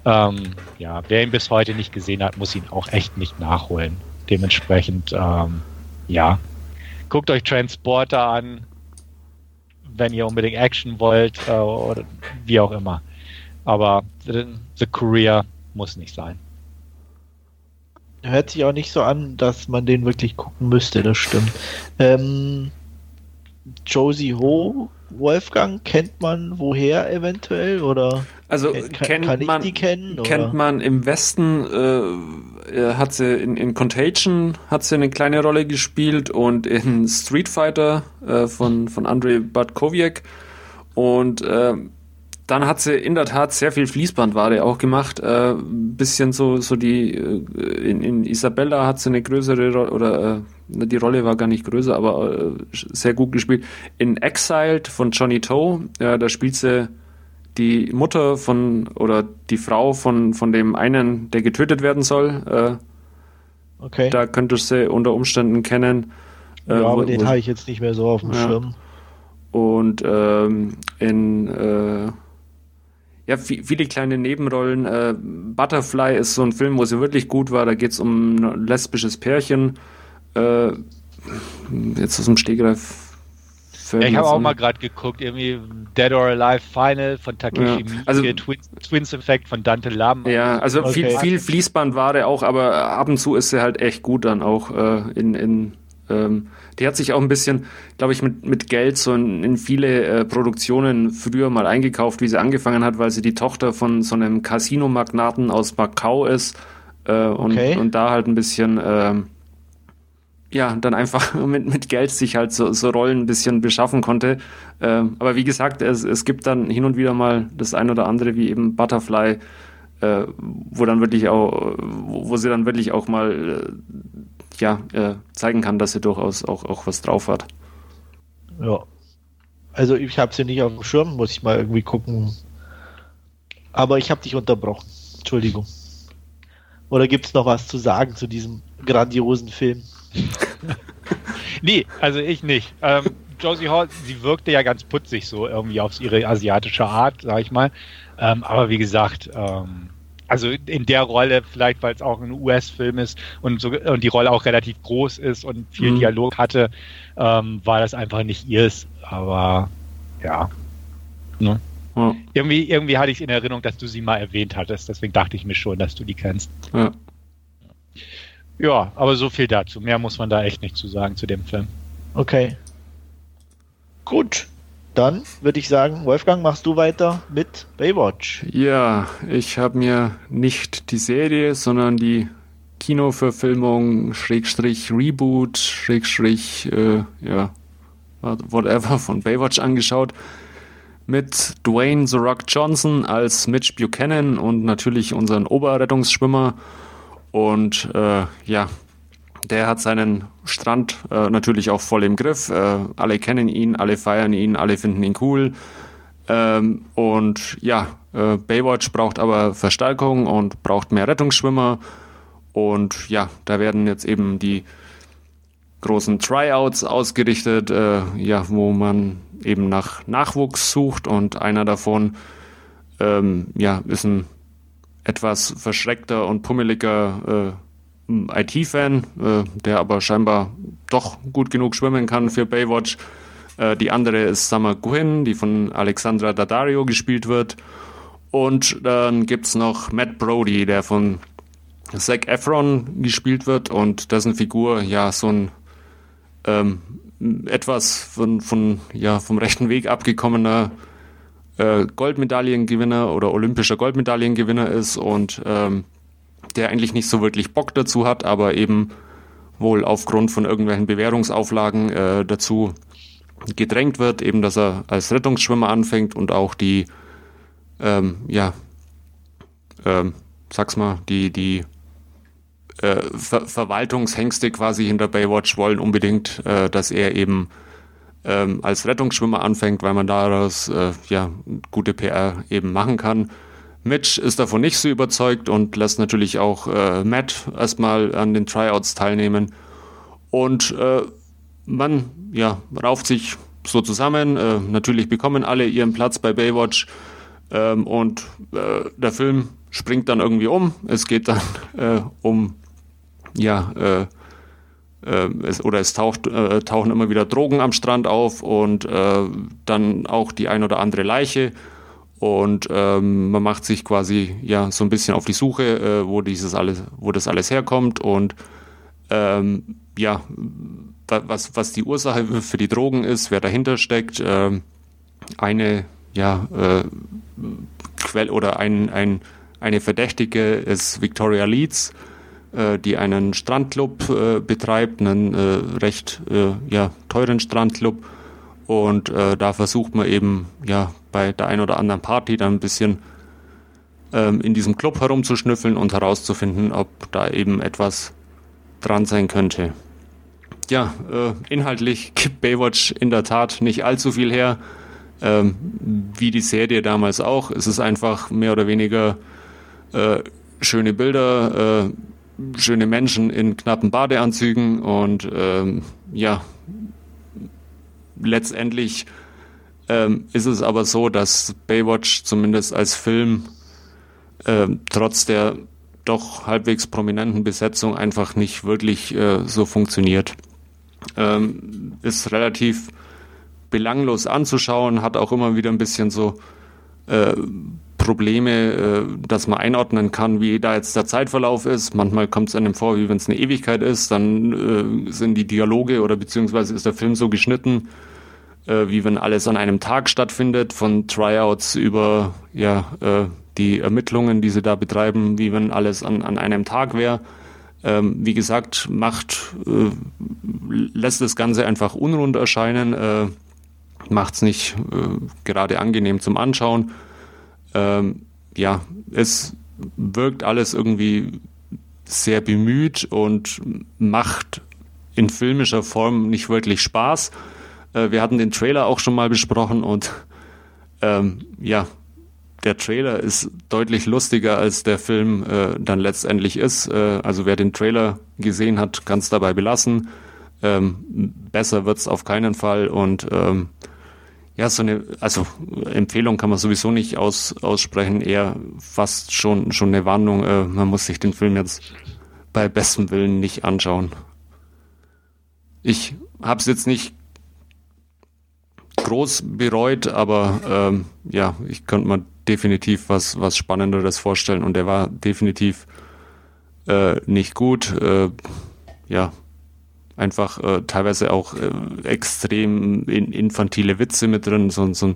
Ähm, ja, wer ihn bis heute nicht gesehen hat, muss ihn auch echt nicht nachholen. Dementsprechend, ähm, ja, guckt euch Transporter an, wenn ihr unbedingt Action wollt äh, oder wie auch immer. Aber The, The Courier muss nicht sein. Hört sich auch nicht so an, dass man den wirklich gucken müsste, das stimmt. Ähm, Josie Ho, Wolfgang, kennt man woher eventuell? Oder Also kann, kennt kann man, die kennen? kennt oder? man im Westen, äh, hat sie in, in Contagion hat sie eine kleine Rolle gespielt und in Street Fighter äh, von, von Andrei Bartkowiak. Und äh, dann hat sie in der Tat sehr viel Fließbandware auch gemacht. Äh, bisschen so, so die, äh, in, in Isabella hat sie eine größere Rolle, oder äh, die Rolle war gar nicht größer, aber äh, sehr gut gespielt. In Exiled von Johnny Toe, äh, da spielt sie die Mutter von oder die Frau von, von dem einen, der getötet werden soll. Äh, Okay. da könntest du sie unter Umständen kennen. Äh, ja, wo- aber den wo- habe ich jetzt nicht mehr so auf dem Ja. Schirm. und ähm, in äh, ja, vi- viele kleine Nebenrollen. Äh, Butterfly ist so ein Film, wo sie wirklich gut war. Da geht es um ein lesbisches Pärchen. Äh, jetzt aus dem Stegreif. Ja, ich habe auch mal gerade geguckt, irgendwie Dead or Alive Final von Takeshi Ja, also- Twins, Twins Effect von Dante Lam. Ja, also viel, Okay. viel Fließbandware auch, aber ab und zu ist sie halt echt gut dann auch äh, in, in ähm, die hat sich auch ein bisschen, glaube ich, mit, mit Geld so in, in viele äh, Produktionen früher mal eingekauft, wie sie angefangen hat, weil sie die Tochter von so einem Casino-Magnaten aus Macau ist äh, und, Okay. und da halt ein bisschen ähm, ja, dann einfach mit, mit Geld sich halt so, so Rollen ein bisschen beschaffen konnte. Ähm, aber wie gesagt, es, es gibt dann hin und wieder mal das ein oder andere, wie eben Butterfly, äh, wo dann wirklich auch, wo, sie dann wirklich auch mal äh, ja, äh, zeigen kann, dass sie durchaus auch, auch was drauf hat. Ja. Also ich habe sie nicht auf dem Schirm, muss ich mal irgendwie gucken. Aber ich habe dich unterbrochen. Entschuldigung. Oder gibt es noch was zu sagen zu diesem grandiosen Film? Nee, also ich nicht. Ähm, Josie Hall, sie wirkte ja ganz putzig so irgendwie auf ihre asiatische Art, sag ich mal. Ähm, aber wie gesagt, ähm, also in der Rolle, vielleicht weil es auch ein US-Film ist und, so, und die Rolle auch relativ groß ist und viel Mhm. Dialog hatte, ähm, war das einfach nicht ihrs. Aber ja. Ne? Ja, Irgendwie, irgendwie hatte ich in Erinnerung, dass du sie mal erwähnt hattest. Deswegen dachte ich mir schon, dass du die kennst. ja. Ja, aber so viel dazu. Mehr muss man da echt nicht zu sagen zu dem Film. Okay. Gut. Dann würde ich sagen, Wolfgang, machst du weiter mit Baywatch. ja ich habe mir nicht die Serie, sondern die Kinoverfilmung, Schrägstrich Reboot, Schrägstrich, äh, ja, whatever von Baywatch angeschaut. Mit Dwayne The Rock Johnson als Mitch Buchanan und natürlich unseren Oberrettungsschwimmer. Und äh, ja, der hat seinen Strand äh, natürlich auch voll im Griff. Äh, alle kennen ihn, alle feiern ihn, alle finden ihn cool. Ähm, und ja, äh, Baywatch braucht aber Verstärkung und braucht mehr Rettungsschwimmer. Und ja, da werden jetzt eben die großen Tryouts ausgerichtet, äh, ja, wo man eben nach Nachwuchs sucht und einer davon ähm, ja, ist ein etwas verschreckter und pummeliger äh, IT-Fan, äh, der aber scheinbar doch gut genug schwimmen kann für Baywatch. Äh, die andere ist Summer Gwyn, die von Alexandra Daddario gespielt wird. Und dann gibt es noch Matt Brody, der von Zac Efron gespielt wird und dessen Figur ja so ein ähm, etwas von, von, ja, vom rechten Weg abgekommener äh, Goldmedaillengewinner oder olympischer Goldmedaillengewinner ist und ähm, der eigentlich nicht so wirklich Bock dazu hat, aber eben wohl aufgrund von irgendwelchen Bewährungsauflagen äh, dazu gedrängt wird, eben dass er als Rettungsschwimmer anfängt und auch die, ähm, ja, ähm, sag's mal, die, die äh, Ver Verwaltungshengste quasi hinter Baywatch wollen unbedingt, äh, dass er eben ähm, als Rettungsschwimmer anfängt, weil man daraus äh, ja gute PR eben machen kann. Mitch ist davon nicht so überzeugt und lässt natürlich auch äh, Matt erstmal an den Tryouts teilnehmen. Und äh, man ja, rauft sich so zusammen. Äh, natürlich bekommen alle ihren Platz bei Baywatch. Ähm, und äh, der Film springt dann irgendwie um. Es geht dann äh, um ja, äh, es, oder es taucht, äh, tauchen immer wieder Drogen am Strand auf und äh, dann auch die ein oder andere Leiche. Und ähm, man macht sich quasi ja so ein bisschen auf die Suche, äh, wo dieses alles, wo das alles herkommt und ähm, ja, was, was die Ursache für die Drogen ist, wer dahinter steckt. Ähm, eine ja, äh, Quell oder ein, ein, eine Verdächtige ist Victoria Leeds, äh, die einen Strandclub äh, betreibt, einen äh, recht äh, ja, teuren Strandclub. Und äh, da versucht man eben ja bei der einen oder anderen Party dann ein bisschen ähm, in diesem Club herumzuschnüffeln und herauszufinden, ob da eben etwas dran sein könnte. Ja, äh, inhaltlich gibt Baywatch in der Tat nicht allzu viel her, ähm, wie die Serie damals auch. Es ist einfach mehr oder weniger äh, schöne Bilder, äh, schöne Menschen in knappen Badeanzügen und ähm, ja, letztendlich ähm, ist es aber so, dass Baywatch zumindest als Film äh, trotz der doch halbwegs prominenten Besetzung einfach nicht wirklich äh, so funktioniert. Ähm, ist relativ belanglos anzuschauen, hat auch immer wieder ein bisschen so äh, Probleme, äh, dass man einordnen kann, wie da jetzt der Zeitverlauf ist. Manchmal kommt es einem vor, wie wenn es eine Ewigkeit ist. Dann äh, sind die Dialoge oder beziehungsweise ist der Film so geschnitten, äh, wie wenn alles an einem Tag stattfindet, von Tryouts über ja, die Ermittlungen, die sie da betreiben, wie wenn alles an, an einem Tag wäre. Ähm, wie gesagt, macht, äh, lässt das Ganze einfach unrund erscheinen, äh, macht es nicht äh, gerade angenehm zum Anschauen ähm, ja, es wirkt alles irgendwie sehr bemüht und macht in filmischer Form nicht wirklich Spaß. Äh, wir hatten den Trailer auch schon mal besprochen und ähm, ja, der Trailer ist deutlich lustiger, als der Film äh, dann letztendlich ist. Äh, also wer den Trailer gesehen hat, kann es dabei belassen. Ähm, besser wird's auf keinen Fall und ähm, ja, so eine, also Empfehlung kann man sowieso nicht aus, aussprechen, eher fast schon, schon eine Warnung. Äh, man muss sich den Film jetzt bei bestem Willen nicht anschauen. Ich habe es jetzt nicht groß bereut, aber ähm, ja, ich könnte mir definitiv was, was Spannenderes vorstellen und der war definitiv äh, nicht gut. Äh, ja, einfach äh, teilweise auch äh, extrem in, infantile Witze mit drin. So, so ein,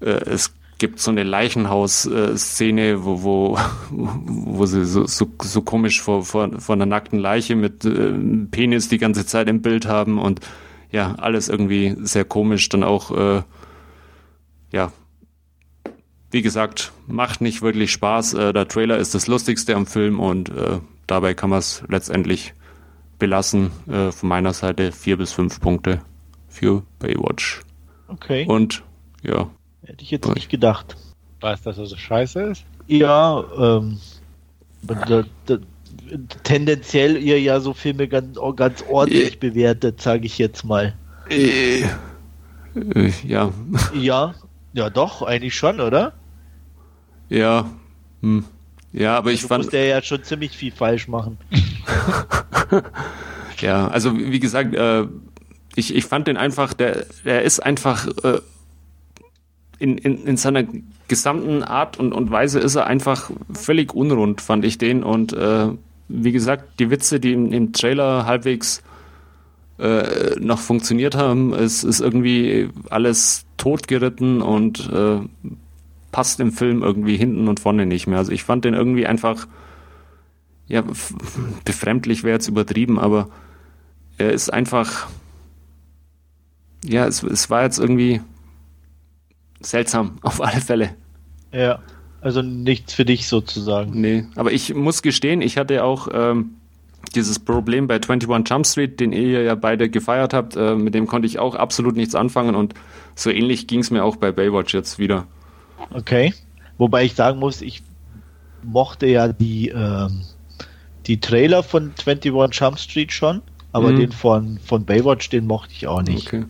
äh, es gibt so eine Leichenhaus-Szene, wo, wo, wo sie so, so, so komisch vor, vor, vor einer nackten Leiche mit äh, Penis die ganze Zeit im Bild haben und ja, alles irgendwie sehr komisch. Dann auch, äh, ja, wie gesagt, macht nicht wirklich Spaß. Äh, der Trailer ist das Lustigste am Film und äh, dabei kann man es letztendlich belassen. Äh, von meiner Seite vier bis fünf Punkte für Baywatch. Okay. Und ja, Hätte ich jetzt nicht gedacht. Was, dass er so scheiße ist? Ja, ähm, da, da, tendenziell ihr ja so Filme ganz, ganz ordentlich bewertet, sage ich jetzt mal. äh, äh, ja, Ja, ja doch, eigentlich schon, oder? ja, hm. Ja, aber ich Du fand, musst ja ja schon ziemlich viel falsch machen. ja, also wie wie gesagt, äh, ich, ich fand den einfach, der, der ist einfach äh, in, in, in seiner gesamten Art und, und Weise ist er einfach völlig unrund, fand ich den. Und äh, wie gesagt, die Witze, die im, im Trailer halbwegs äh, noch funktioniert haben, es ist irgendwie alles totgeritten und äh, passt im Film irgendwie hinten und vorne nicht mehr. Also ich fand den irgendwie einfach, ja, befremdlich wäre jetzt übertrieben, aber er ist einfach, ja, es, es war jetzt irgendwie seltsam, auf alle Fälle. Ja, also nichts für dich sozusagen. Nee, aber ich muss gestehen, ich hatte auch ähm, dieses Problem bei 21 Jump Street, den ihr ja beide gefeiert habt, äh, mit dem konnte ich auch absolut nichts anfangen und so ähnlich ging es mir auch bei Baywatch jetzt wieder. Okay. Wobei ich sagen muss, ich mochte ja die, ähm, die Trailer von 21 Jump Street schon, aber Mhm. den von, von Baywatch, den mochte ich auch nicht. Okay.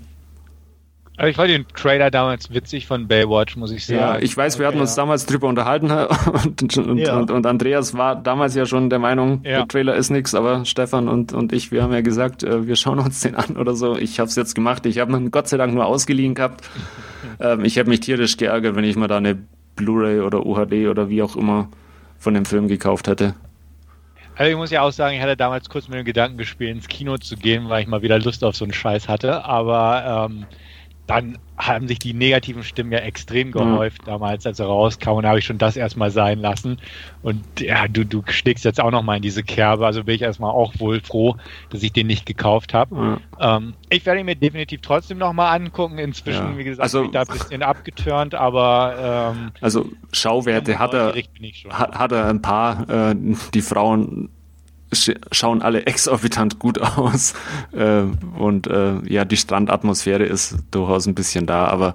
Also ich fand den Trailer damals witzig von Baywatch, muss ich sagen. Ja, ich weiß, wir hatten uns damals drüber unterhalten und, und, Ja. und, und Andreas war damals ja schon der Meinung, Ja. der Trailer ist nix, aber Stefan und, und ich, wir haben ja gesagt, äh, wir schauen uns den an oder so. Ich habe es jetzt gemacht. Ich habe ihn Gott sei Dank nur ausgeliehen gehabt. ähm, ich habe mich tierisch geärgert, wenn ich mir da eine Blu-ray oder UHD oder wie auch immer von dem Film gekauft hätte. Also ich muss ja auch sagen, ich hatte damals kurz mit dem Gedanken gespielt, ins Kino zu gehen, weil ich mal wieder Lust auf so einen Scheiß hatte. Aber ähm, dann haben sich die negativen Stimmen ja extrem gehäuft damals, als er rauskam. Und da habe ich schon das erstmal sein lassen. Und ja, du, du schlägst jetzt auch nochmal in diese Kerbe. Also bin ich erstmal auch wohl froh, dass ich den nicht gekauft habe. Ja. Ähm, ich werde ihn mir definitiv trotzdem nochmal angucken. Inzwischen, Ja. wie gesagt, Also- bin ich da ein bisschen abgeturnt, aber ähm, Also Schauwerte hat er, hat, er ein paar. Äh, die Frauen schauen alle exorbitant gut aus. Äh, und äh, ja, die Strandatmosphäre ist durchaus ein bisschen da, aber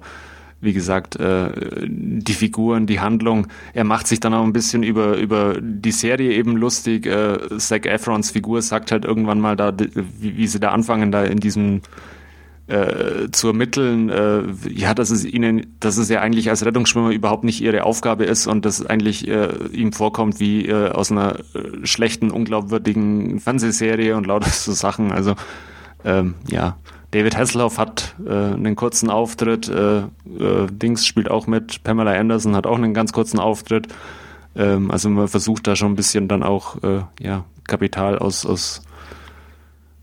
wie gesagt, äh, die Figuren, die Handlung, er macht sich dann auch ein bisschen über, über die Serie eben lustig. Äh, Zac Efrons Figur sagt halt irgendwann mal da, wie, wie sie da anfangen, da in diesem äh, zu ermitteln, äh, ja, dass es ihnen, dass es ja eigentlich als Rettungsschwimmer überhaupt nicht ihre Aufgabe ist und das eigentlich äh, ihm vorkommt wie äh, aus einer äh, schlechten, unglaubwürdigen Fernsehserie und lauter so Sachen. Also ähm, ja, David Hasselhoff hat äh, einen kurzen Auftritt, Dings spielt auch mit, Pamela Anderson hat auch einen ganz kurzen Auftritt. Ähm, also man versucht da schon ein bisschen dann auch ja, Kapital aus, aus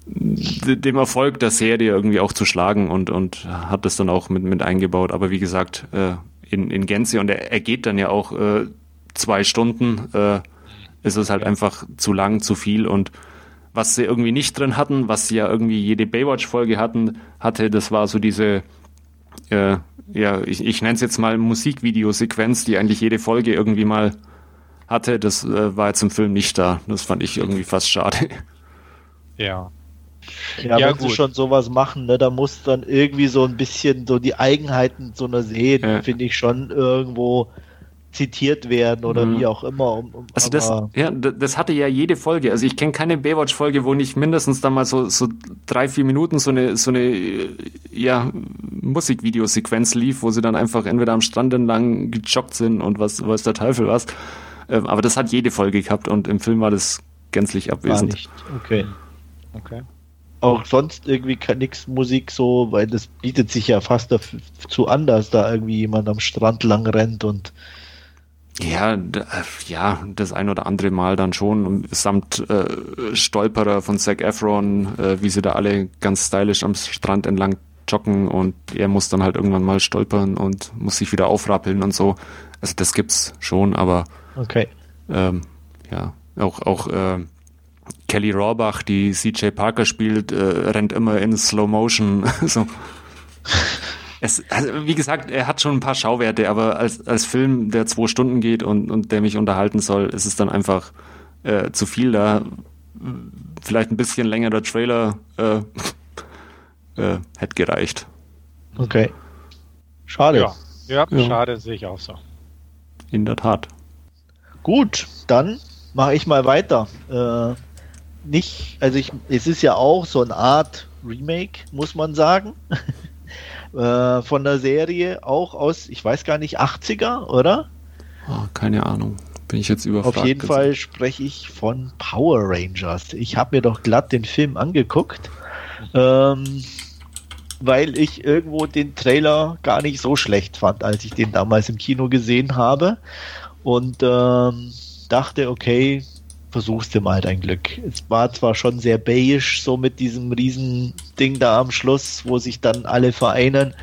dem Erfolg der Serie irgendwie auch zu schlagen und, und hat das dann auch mit, mit eingebaut. Aber wie gesagt, äh, in, in Gänze und er, er geht dann ja auch äh, zwei Stunden, äh, ist es halt einfach zu lang, zu viel und was sie irgendwie nicht drin hatten, was sie ja irgendwie jede Baywatch-Folge hatten, hatte, das war so diese, äh, ja, ich, ich nenne es jetzt mal Musikvideosequenz, die eigentlich jede Folge irgendwie mal hatte. Das äh, war jetzt im Film nicht da. Das fand ich irgendwie fast schade. Ja. Ja, Ja, wenn sie gut. schon sowas machen, ne, da muss dann irgendwie so ein bisschen so die Eigenheiten so einer Serie, Ja. finde ich, schon irgendwo zitiert werden oder Mhm. wie auch immer. Um, um, Also das, ja, das hatte ja jede Folge. Also ich kenne keine Baywatch-Folge, wo nicht mindestens dann mal so, so drei, vier Minuten so eine, so eine ja, Musikvideosequenz lief, wo sie dann einfach entweder am Strand entlang gejoggt sind und was weiß der Teufel was. Ähm, aber das hat jede Folge gehabt und im Film war das gänzlich abwesend. Okay. Okay. Auch sonst irgendwie kann nix Musik so, weil das bietet sich ja fast dazu an, dass da irgendwie jemand am Strand lang rennt und Ja, äh, ja, das ein oder andere Mal dann schon, und samt äh, Stolperer von Zac Efron, äh, wie sie da alle ganz stylisch am Strand entlang joggen und er muss dann halt irgendwann mal stolpern und muss sich wieder aufrappeln und so. Also das gibt's schon, aber Okay. ähm, ja, auch, auch äh, Kelly Rohrbach, die CJ Parker spielt, äh, rennt immer in Slow Motion. so. Es, also wie gesagt, er hat schon ein paar Schauwerte, aber als, als Film, der zwei Stunden geht und, und der mich unterhalten soll, ist es dann einfach äh, zu viel da. Vielleicht ein bisschen längerer Trailer äh, äh, hätte gereicht. Okay. Schade. Ja, ja, Ja. schade, sehe ich auch so. In der Tat. Gut, dann mache ich mal weiter. Äh, nicht, also ich, es ist ja auch so eine Art Remake, muss man sagen. äh, von der Serie, auch aus, ich weiß gar nicht, 80er, oder? Ah, keine Ahnung. Bin ich jetzt überfragt. Auf jeden jetzt. Fall spreche ich von Power Rangers. Ich habe mir doch glatt den Film angeguckt, ähm, weil ich irgendwo den Trailer gar nicht so schlecht fand, als ich den damals im Kino gesehen habe. Und ähm, dachte, okay, versuchst du mal dein Glück. Es war zwar schon sehr beige, so mit diesem riesen Ding da am Schluss, wo sich dann alle vereinen.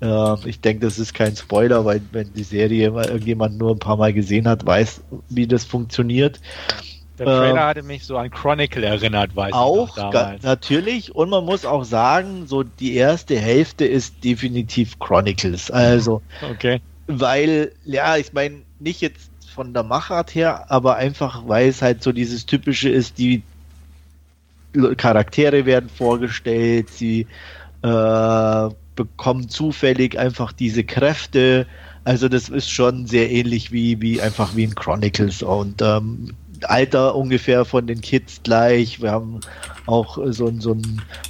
Äh, ich denke, das ist kein Spoiler, weil wenn die Serie irgendjemand nur ein paar Mal gesehen hat, weiß, wie das funktioniert. Der Ähm, Trailer hatte mich so an Chronicle erinnert, weiß Auch ich noch damals. natürlich und man muss auch sagen, so die erste Hälfte ist definitiv Chronicles. Also, Okay. weil, ja, ich meine, nicht jetzt von der Machart her, aber einfach, weil es halt so dieses typische ist, die Charaktere werden vorgestellt, sie äh, bekommen zufällig einfach diese Kräfte. Also das ist schon sehr ähnlich wie, wie einfach wie in Chronicles und ähm, Alter ungefähr von den Kids gleich. Wir haben auch so, ein- so,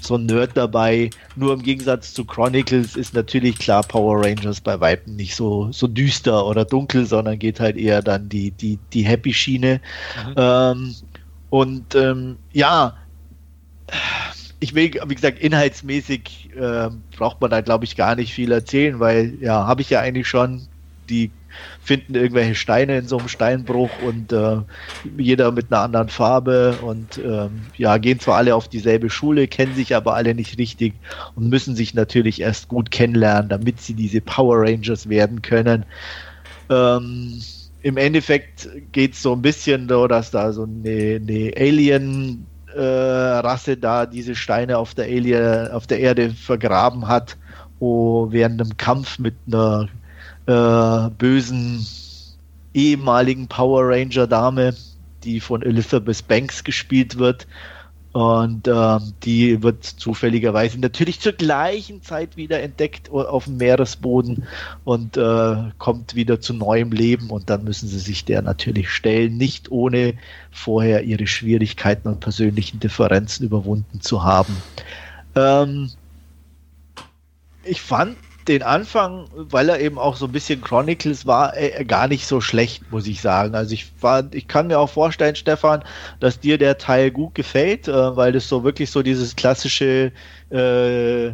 so ein Nerd dabei. Nur im Gegensatz zu Chronicles ist natürlich klar Power Rangers bei Weitem nicht so, so düster oder dunkel, sondern geht halt eher dann die, die, die Happy-Schiene. Mhm. Ähm, und ähm, ja, ich will, wie gesagt, inhaltsmäßig äh, braucht man da, glaube ich, gar nicht viel erzählen, weil ja, habe ich ja eigentlich schon, die finden irgendwelche Steine in so einem Steinbruch und äh, jeder mit einer anderen Farbe und ähm, ja, gehen zwar alle auf dieselbe Schule, kennen sich aber alle nicht richtig und müssen sich natürlich erst gut kennenlernen, damit sie diese Power Rangers werden können. Ähm, Im Endeffekt geht es so ein bisschen so, dass da so eine, eine Alien äh, Rasse da diese Steine auf der Alien, auf der Erde vergraben hat, wo während einem Kampf mit einer äh, bösen ehemaligen Power Ranger Dame, die von Elizabeth Banks gespielt wird. Und ähm, die wird zufälligerweise natürlich zur gleichen Zeit wieder entdeckt auf dem Meeresboden und äh, kommt wieder zu neuem Leben. Und dann müssen sie sich der natürlich stellen, nicht ohne vorher ihre Schwierigkeiten und persönlichen Differenzen überwunden zu haben. Ähm, ich fand den Anfang, weil er eben auch so ein bisschen Chronicles war, äh, gar nicht so schlecht, muss ich sagen. Also ich war, ich kann mir auch vorstellen, Stefan, dass dir der Teil gut gefällt, äh, weil das so wirklich so dieses klassische, äh,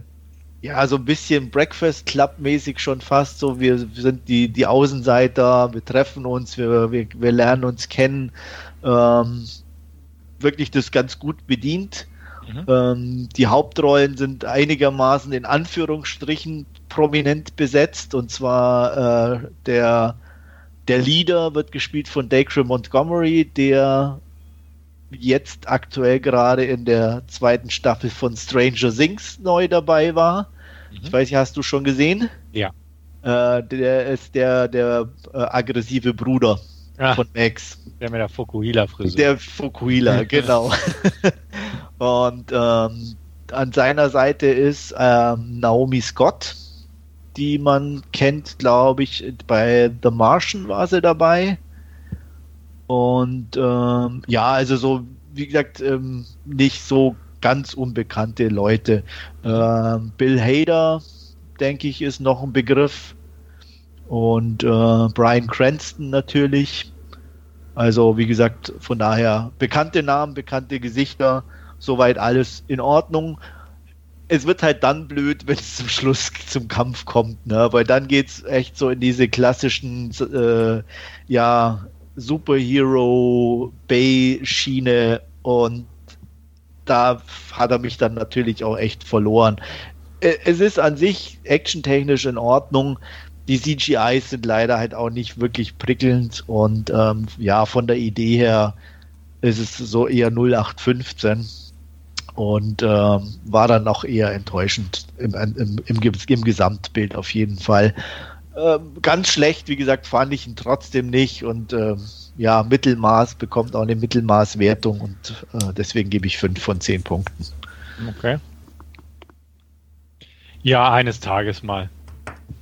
ja, so ein bisschen Breakfast Club mäßig schon fast so. Wir sind die, die Außenseiter, wir treffen uns, wir, wir, wir lernen uns kennen. Ähm, wirklich das ganz gut bedient. Mhm. Ähm, die Hauptrollen sind einigermaßen in Anführungsstrichen prominent besetzt und zwar äh, der, der Leader wird gespielt von Dacre Montgomery, der jetzt aktuell gerade in der zweiten Staffel von Stranger Things neu dabei war. Ich Mhm. weiß nicht, hast du schon gesehen? Ja. Äh, der ist der, der äh, aggressive Bruder Ah, von Max. der mit der Fukuhila-Frisur. Der Fukuhila, genau. Und ähm, an seiner Seite ist ähm, Naomi Scott, die man kennt, glaube ich, bei The Martian war sie dabei. Und ähm, ja, also so, wie gesagt, ähm, nicht so ganz unbekannte Leute. Ähm, Bill Hader, denke ich, ist noch ein Begriff. Und äh, Brian Cranston natürlich. Also, wie gesagt, von daher bekannte Namen, bekannte Gesichter, soweit alles in Ordnung. Es wird halt dann blöd, wenn es zum Schluss zum Kampf kommt, ne? Weil dann geht's echt so in diese klassischen, äh, ja, Superhero Bay Schiene und da hat er mich dann natürlich auch echt verloren. äh, es ist an sich actiontechnisch in Ordnung. Die CGIs sind leider halt auch nicht wirklich prickelnd und ähm, ja, von der Idee her ist es so eher 0815 und ähm, war dann auch eher enttäuschend im, im, im, im Gesamtbild auf jeden Fall. Ähm, ganz schlecht, wie gesagt, fand ich ihn trotzdem nicht und ähm, ja, Mittelmaß bekommt auch eine Mittelmaßwertung und äh, deswegen gebe ich 5 von 10 Punkten. Okay. Ja, eines Tages mal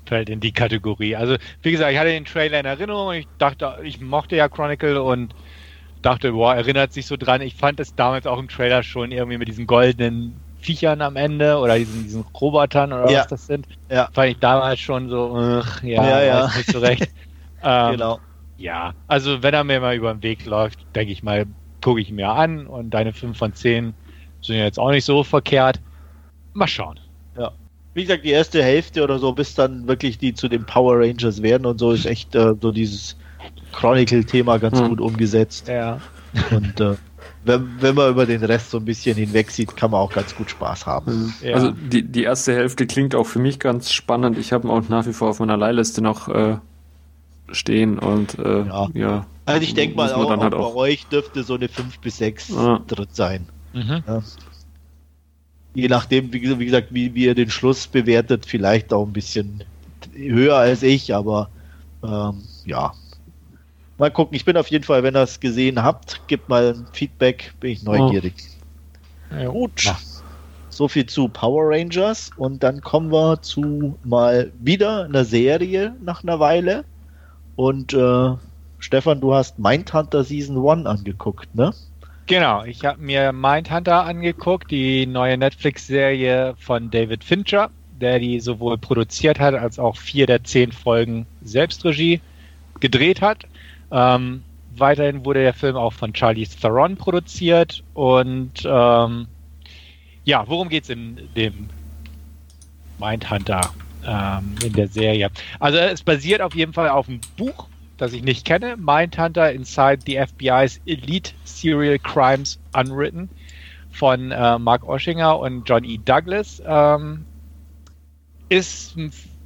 fällt in die Kategorie. Also, wie gesagt, ich hatte den Trailer in Erinnerung. Ich dachte, ich mochte ja Chronicle und dachte, boah, erinnert sich so dran. Ich fand es damals auch im Trailer schon irgendwie mit diesen goldenen Viechern am Ende oder diesen, diesen Robotern oder ja. was das sind. Ja. Fand ich damals schon so, ugh, ja, ja, ja. nicht so recht. ähm, genau. Ja, also wenn er mir mal über den Weg läuft, denke ich mal, gucke ich mir an und deine 5 von 10 sind ja jetzt auch nicht so verkehrt. Mal schauen. Ja. Wie gesagt, die erste Hälfte oder so, bis dann wirklich die zu den Power Rangers werden und so, ist echt äh, so dieses Chronicle-Thema ganz hm. gut umgesetzt. Ja. Und äh, wenn, wenn man über den Rest so ein bisschen hinweg sieht, kann man auch ganz gut Spaß haben. Hm. Ja. Also die, die erste Hälfte klingt auch für mich ganz spannend. Ich habe ihn auch nach wie vor auf meiner Leihliste noch äh, stehen und äh, ja. ja. Also ich denke mal, auch, halt auch, bei euch dürfte so eine 5 bis 6 ja. drin sein. Mhm. Ja. Je nachdem, wie, wie gesagt, wie, wie, ihr den Schluss bewertet, vielleicht auch ein bisschen höher als ich, aber ähm, ja. Mal gucken, ich bin auf jeden Fall, wenn ihr es gesehen habt, gebt mal ein Feedback, bin ich neugierig. Ja. Gut. So viel zu Power Rangers und dann kommen wir zu mal wieder einer Serie nach einer Weile. Und äh, Stefan, du hast Mindhunter Season 1 angeguckt, ne? Genau, ich habe mir Mindhunter angeguckt, die neue Netflix-Serie von David Fincher, der die sowohl produziert hat als auch vier der zehn Folgen Selbstregie gedreht hat. Ähm, weiterhin wurde der Film auch von Charlie Theron produziert und ähm, ja, worum geht's in dem Mindhunter? ähm, in der Serie. Also es basiert auf jeden Fall auf einem Buch, das ich nicht kenne, Mindhunter Inside the FBI's Elite Serial Crimes Unwritten von äh, Mark Oschinger und John E. Douglas. Ähm, ist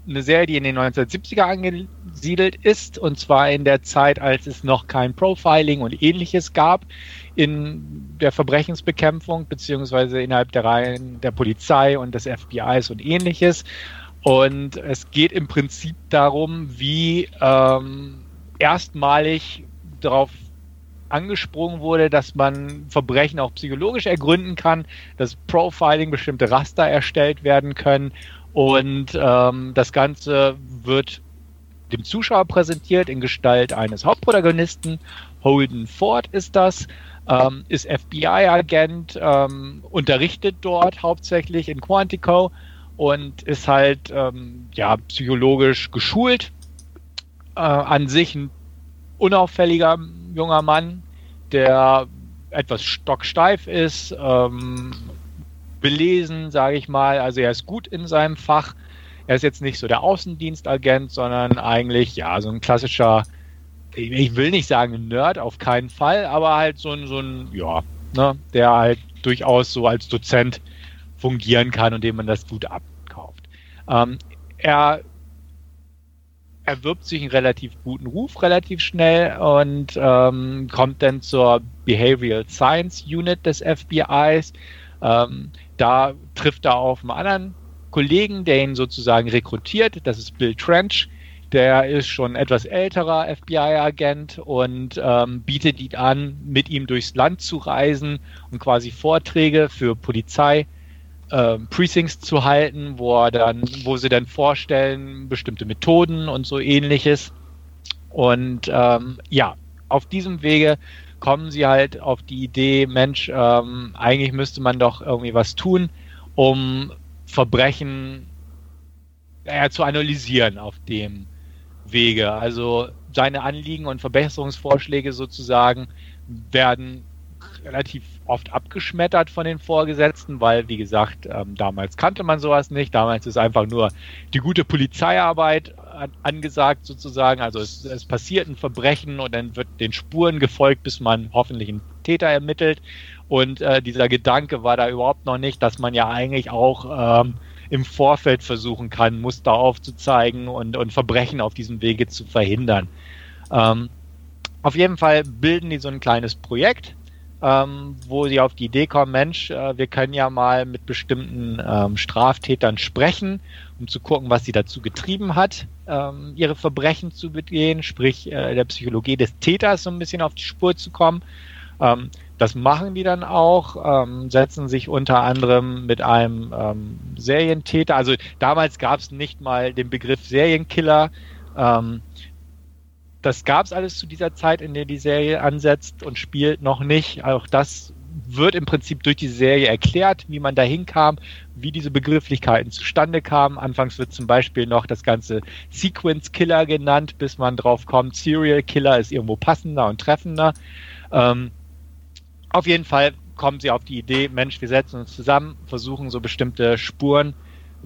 eine Serie, die in den 1970er angesiedelt ist, und zwar in der Zeit, als es noch kein Profiling und ähnliches gab in der Verbrechensbekämpfung, beziehungsweise innerhalb der Reihen der Polizei und des FBIs und ähnliches. Und es geht im Prinzip darum, wie ähm, erstmalig darauf angesprungen wurde, dass man Verbrechen auch psychologisch ergründen kann, dass Profiling bestimmte Raster erstellt werden können und ähm, das Ganze wird dem Zuschauer präsentiert in Gestalt eines Hauptprotagonisten. Holden Ford ist das, ähm, ist FBI-Agent, ähm, unterrichtet dort hauptsächlich in Quantico und ist halt ähm, ja psychologisch geschult. Äh, an sich ein unauffälliger junger Mann, der etwas stocksteif ist, ähm, belesen, sage ich mal. Also er ist gut in seinem Fach. Er ist jetzt nicht so der Außendienstagent, sondern eigentlich ja so ein klassischer, ich will nicht sagen Nerd, auf keinen Fall, aber halt so ein, so ein ja, ne, der halt durchaus so als Dozent fungieren kann und dem man das gut ab ähm, er erwirbt sich einen relativ guten Ruf relativ schnell und ähm, kommt dann zur Behavioral Science Unit des FBIs. Ähm, da trifft er auf einen anderen Kollegen, der ihn sozusagen rekrutiert. Das ist Bill Trench. Der ist schon etwas älterer FBI-Agent und ähm, bietet ihn an, mit ihm durchs Land zu reisen und quasi Vorträge für Polizei äh, Precincts zu halten, wo er dann, wo sie dann vorstellen, bestimmte Methoden und so ähnliches. Und ähm, ja, auf diesem Wege kommen sie halt auf die Idee, Mensch, ähm, eigentlich müsste man doch irgendwie was tun, um Verbrechen äh, zu analysieren auf dem Wege. Also seine Anliegen und Verbesserungsvorschläge sozusagen werden relativ oft abgeschmettert von den Vorgesetzten, weil, wie gesagt, ähm, damals kannte man sowas nicht. Damals ist einfach nur die gute Polizeiarbeit angesagt sozusagen. Also es, es passiert ein Verbrechen und dann wird den Spuren gefolgt, bis man hoffentlich einen Täter ermittelt. Und äh, dieser Gedanke war da überhaupt noch nicht, dass man ja eigentlich auch ähm, im Vorfeld versuchen kann, Muster aufzuzeigen und, und Verbrechen auf diesem Wege zu verhindern. Ähm, auf jeden Fall bilden die so ein kleines Projekt, ähm, wo sie auf die Idee kommen, Mensch, äh, wir können ja mal mit bestimmten ähm, Straftätern sprechen, um zu gucken, was sie dazu getrieben hat, ähm, ihre Verbrechen zu begehen, sprich äh, der Psychologie des Täters so ein bisschen auf die Spur zu kommen. Ähm, das machen die dann auch, ähm, setzen sich unter anderem mit einem ähm, Serientäter, also damals gab es nicht mal den Begriff Serienkiller, ähm, das gab es alles zu dieser Zeit, in der die Serie ansetzt und spielt, noch nicht. Auch das wird im Prinzip durch die Serie erklärt, wie man dahin kam, wie diese Begrifflichkeiten zustande kamen. Anfangs wird zum Beispiel noch das ganze Sequence Killer genannt, bis man drauf kommt, Serial Killer ist irgendwo passender und treffender. Ähm, auf jeden Fall kommen sie auf die Idee, Mensch, wir setzen uns zusammen, versuchen so bestimmte Spuren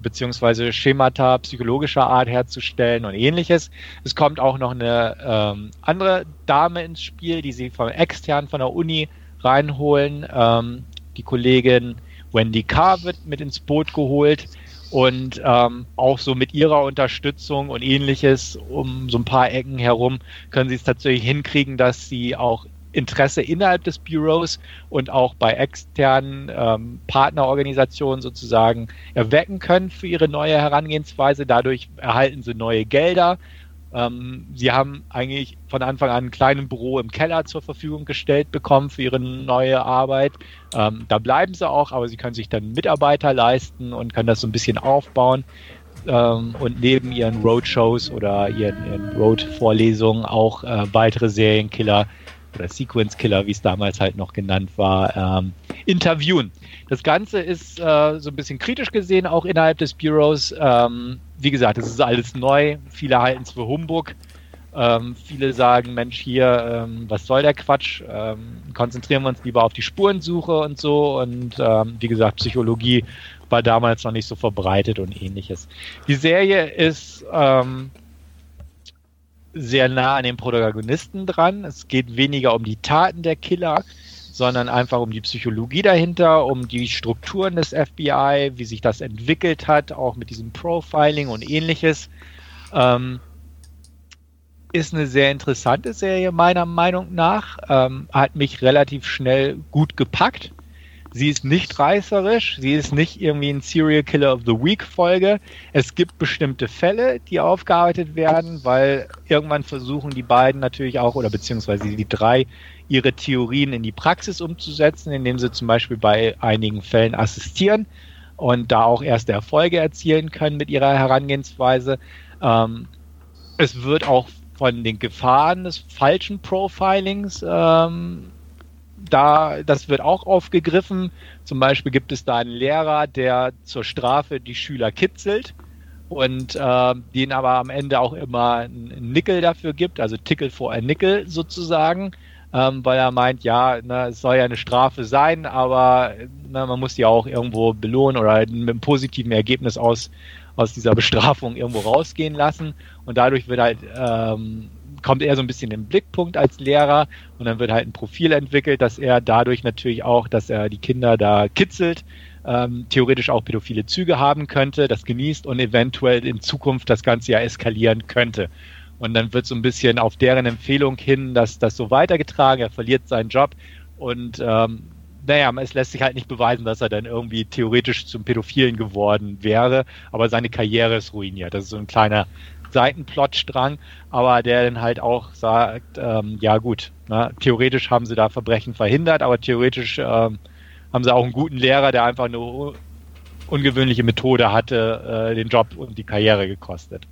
beziehungsweise Schemata psychologischer Art herzustellen und ähnliches. Es kommt auch noch eine ähm, andere Dame ins Spiel, die sie von extern von der Uni reinholen. Ähm, die Kollegin Wendy Carr wird mit ins Boot geholt und ähm, auch so mit ihrer Unterstützung und ähnliches um so ein paar Ecken herum können sie es tatsächlich hinkriegen, dass sie auch Interesse innerhalb des Büros und auch bei externen ähm, Partnerorganisationen sozusagen erwecken können für ihre neue Herangehensweise. Dadurch erhalten sie neue Gelder. Ähm, sie haben eigentlich von Anfang an ein kleines Büro im Keller zur Verfügung gestellt bekommen für ihre neue Arbeit. Ähm, da bleiben sie auch, aber sie können sich dann Mitarbeiter leisten und können das so ein bisschen aufbauen ähm, und neben ihren Roadshows oder ihren, ihren Road-Vorlesungen auch äh, weitere Serienkiller oder Sequence Killer, wie es damals halt noch genannt war, ähm, interviewen. Das Ganze ist äh, so ein bisschen kritisch gesehen, auch innerhalb des Bureaus. Ähm, wie gesagt, es ist alles neu. Viele halten es für Humbug. Ähm, viele sagen, Mensch, hier, ähm, was soll der Quatsch? Ähm, konzentrieren wir uns lieber auf die Spurensuche und so. Und ähm, wie gesagt, Psychologie war damals noch nicht so verbreitet und ähnliches. Die Serie ist sehr nah an den Protagonisten dran. Es geht weniger um die Taten der Killer, sondern einfach um die Psychologie dahinter, um die Strukturen des FBI, wie sich das entwickelt hat, auch mit diesem Profiling und ähnliches. Ähm, ist eine sehr interessante Serie meiner Meinung nach. Ähm, hat mich relativ schnell gut gepackt. Sie ist nicht reißerisch, sie ist nicht irgendwie ein Serial Killer of the Week Folge. Es gibt bestimmte Fälle, die aufgearbeitet werden, weil irgendwann versuchen die beiden natürlich auch, oder beziehungsweise die drei, ihre Theorien in die Praxis umzusetzen, indem sie zum Beispiel bei einigen Fällen assistieren und da auch erste Erfolge erzielen können mit ihrer Herangehensweise. Ähm, es wird auch von den Gefahren des falschen Profilings ähm, da, das wird auch aufgegriffen. Zum Beispiel gibt es da einen Lehrer, der zur Strafe die Schüler kitzelt und äh, denen aber am Ende auch immer einen Nickel dafür gibt, also Tickel vor ein Nickel sozusagen, ähm, weil er meint, ja, na, es soll ja eine Strafe sein, aber na, man muss die auch irgendwo belohnen oder mit einem positiven Ergebnis aus, aus dieser Bestrafung irgendwo rausgehen lassen und dadurch wird halt ähm, kommt er so ein bisschen in den Blickpunkt als Lehrer und dann wird halt ein Profil entwickelt, dass er dadurch natürlich auch, dass er die Kinder da kitzelt, ähm, theoretisch auch pädophile Züge haben könnte, das genießt und eventuell in Zukunft das Ganze ja eskalieren könnte. Und dann wird so ein bisschen auf deren Empfehlung hin, dass das so weitergetragen, er verliert seinen Job und ähm, naja, es lässt sich halt nicht beweisen, dass er dann irgendwie theoretisch zum Pädophilen geworden wäre, aber seine Karriere ist ruiniert. Das ist so ein kleiner Seitenplotstrang, aber der dann halt auch sagt, ähm, ja gut, ne, theoretisch haben sie da Verbrechen verhindert, aber theoretisch ähm, haben sie auch einen guten Lehrer, der einfach eine ungewöhnliche Methode hatte, äh, den Job und die Karriere gekostet.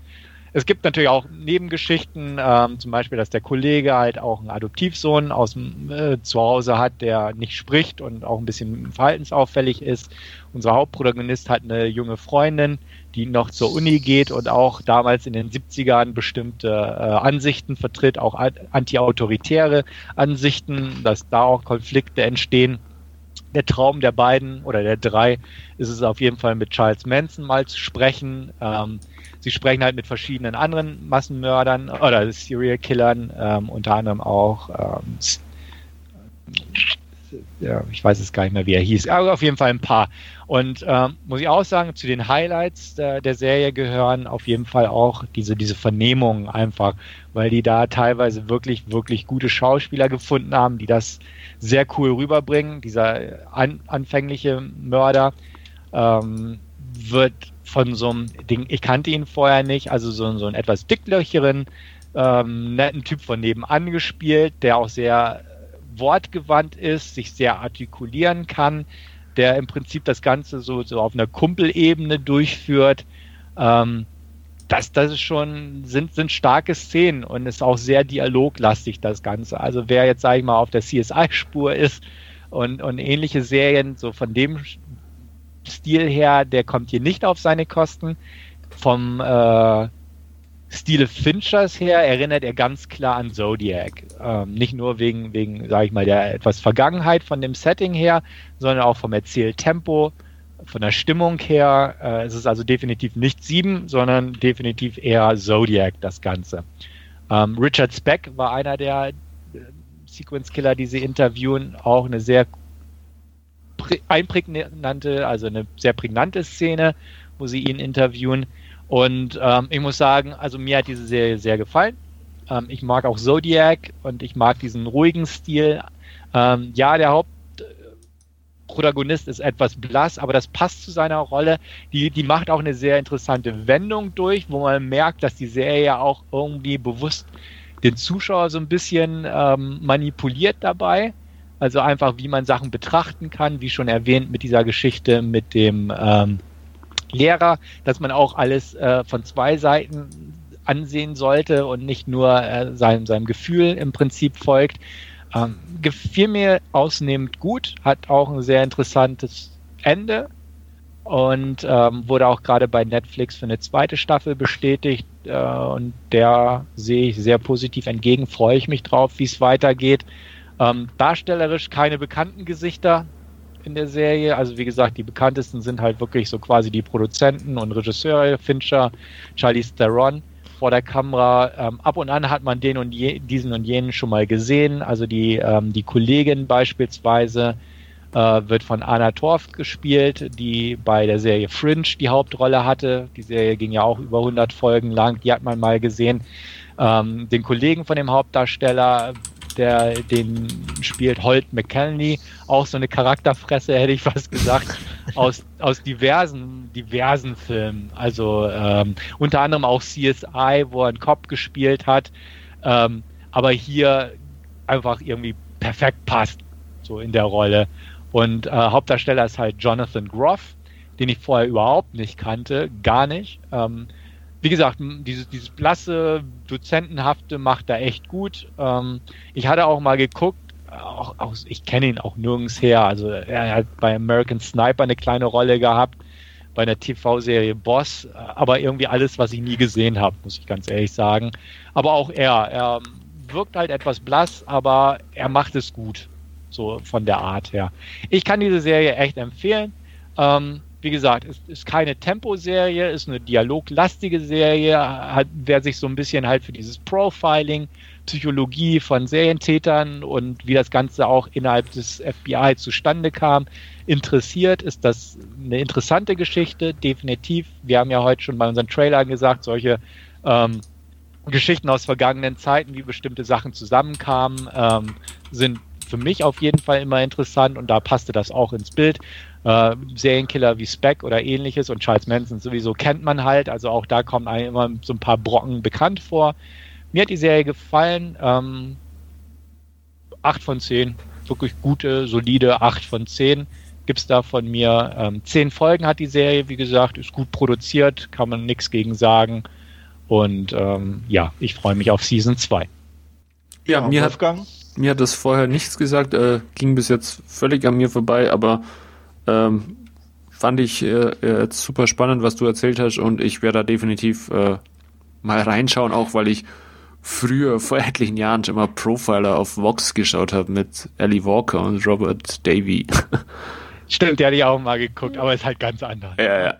Es gibt natürlich auch Nebengeschichten, ähm, zum Beispiel, dass der Kollege halt auch einen Adoptivsohn aus dem äh, Zuhause hat, der nicht spricht und auch ein bisschen verhaltensauffällig ist. Unser Hauptprotagonist hat eine junge Freundin, die noch zur Uni geht und auch damals in den 70ern bestimmte äh, Ansichten vertritt, auch antiautoritäre Ansichten, dass da auch Konflikte entstehen. Der Traum der beiden oder der drei ist es auf jeden Fall mit Charles Manson mal zu sprechen. Ähm, sie sprechen halt mit verschiedenen anderen Massenmördern oder Serial Killern, ähm, unter anderem auch, ähm, ja, ich weiß es gar nicht mehr, wie er hieß, aber auf jeden Fall ein paar. Und ähm, muss ich auch sagen, zu den Highlights der, der, Serie gehören auf jeden Fall auch diese, diese Vernehmungen einfach, weil die da teilweise wirklich, wirklich gute Schauspieler gefunden haben, die das sehr cool rüberbringen. Dieser an, anfängliche Mörder ähm, wird von so einem Ding, ich kannte ihn vorher nicht, also so, so einen etwas dicklöcheren, ähm, netten Typ von nebenan gespielt, der auch sehr wortgewandt ist, sich sehr artikulieren kann, der im Prinzip das Ganze so, so auf einer Kumpelebene durchführt. Ähm, das, das ist schon, sind, sind starke Szenen und ist auch sehr dialoglastig, das Ganze. Also wer jetzt, sage ich mal, auf der CSI-Spur ist und, und ähnliche Serien, so von dem Stil her, der kommt hier nicht auf seine Kosten. Vom äh, Stile Finchers her erinnert er ganz klar an Zodiac. Ähm, nicht nur wegen, wegen, sage ich mal, der etwas Vergangenheit von dem Setting her, sondern auch vom Erzähltempo, von der Stimmung her. Äh, es ist also definitiv nicht Sieben, sondern definitiv eher Zodiac, das Ganze. Ähm, Richard Speck war einer der äh, Sequence Killer, die sie interviewen, auch eine sehr einprägnante, also eine sehr prägnante Szene, wo sie ihn interviewen. Und ähm, ich muss sagen, also mir hat diese Serie sehr gefallen. Ähm, ich mag auch Zodiac und ich mag diesen ruhigen Stil. Ähm, ja, der Hauptprotagonist ist etwas blass, aber das passt zu seiner Rolle. Die, die macht auch eine sehr interessante Wendung durch, wo man merkt, dass die Serie auch irgendwie bewusst den Zuschauer so ein bisschen ähm, manipuliert dabei. Also einfach, wie man Sachen betrachten kann, wie schon erwähnt mit dieser Geschichte mit dem ähm, Lehrer, dass man auch alles äh, von zwei Seiten ansehen sollte und nicht nur äh, seinem, seinem Gefühl im Prinzip folgt. Ähm, gefiel mir ausnehmend gut, hat auch ein sehr interessantes Ende und ähm, wurde auch gerade bei Netflix für eine zweite Staffel bestätigt äh, und der sehe ich sehr positiv entgegen, freue ich mich drauf, wie es weitergeht. Ähm, darstellerisch keine bekannten Gesichter, in der Serie. Also wie gesagt, die bekanntesten sind halt wirklich so quasi die Produzenten und Regisseure, Fincher, Charlie Theron vor der Kamera. Ähm, ab und an hat man den und je, diesen und jenen schon mal gesehen. Also die, ähm, die Kollegin beispielsweise äh, wird von Anna Torf gespielt, die bei der Serie Fringe die Hauptrolle hatte. Die Serie ging ja auch über 100 Folgen lang. Die hat man mal gesehen. Ähm, den Kollegen von dem Hauptdarsteller der den spielt Holt McKelney, auch so eine Charakterfresse, hätte ich fast gesagt, aus, aus diversen, diversen Filmen. Also ähm, unter anderem auch CSI, wo er einen Cop gespielt hat, ähm, aber hier einfach irgendwie perfekt passt, so in der Rolle. Und äh, Hauptdarsteller ist halt Jonathan Groff, den ich vorher überhaupt nicht kannte, gar nicht. Ähm, wie gesagt, dieses, dieses blasse, dozentenhafte macht er echt gut. Ähm, ich hatte auch mal geguckt, auch, auch, ich kenne ihn auch nirgends her. Also er hat bei American Sniper eine kleine Rolle gehabt, bei einer TV-Serie Boss, aber irgendwie alles, was ich nie gesehen habe, muss ich ganz ehrlich sagen. Aber auch er, er wirkt halt etwas blass, aber er macht es gut, so von der Art her. Ich kann diese Serie echt empfehlen. Ähm, wie gesagt, ist, ist keine Temposerie, ist eine dialoglastige Serie, hat, wer sich so ein bisschen halt für dieses Profiling, Psychologie von Serientätern und wie das Ganze auch innerhalb des FBI zustande kam, interessiert, ist das eine interessante Geschichte, definitiv. Wir haben ja heute schon bei unseren Trailern gesagt, solche ähm, Geschichten aus vergangenen Zeiten, wie bestimmte Sachen zusammenkamen, ähm, sind für mich auf jeden Fall immer interessant und da passte das auch ins Bild. Äh, Serienkiller wie Speck oder ähnliches und Charles Manson sowieso kennt man halt, also auch da kommen einem immer so ein paar Brocken bekannt vor. Mir hat die Serie gefallen. Ähm, 8 von 10. Wirklich gute, solide 8 von 10 gibt es da von mir. Ähm, 10 Folgen hat die Serie, wie gesagt, ist gut produziert, kann man nichts gegen sagen. Und ähm, ja, ich freue mich auf Season 2. Ja, ja mir, hat, mir hat das vorher nichts gesagt, äh, ging bis jetzt völlig an mir vorbei, aber ähm, fand ich äh, jetzt super spannend, was du erzählt hast und ich werde da definitiv äh, mal reinschauen, auch weil ich früher vor etlichen Jahren schon mal Profiler auf Vox geschaut habe mit Ellie Walker und Robert Davy. Stimmt, der hatte ich auch mal geguckt, aber ist halt ganz anders. Ja, ja.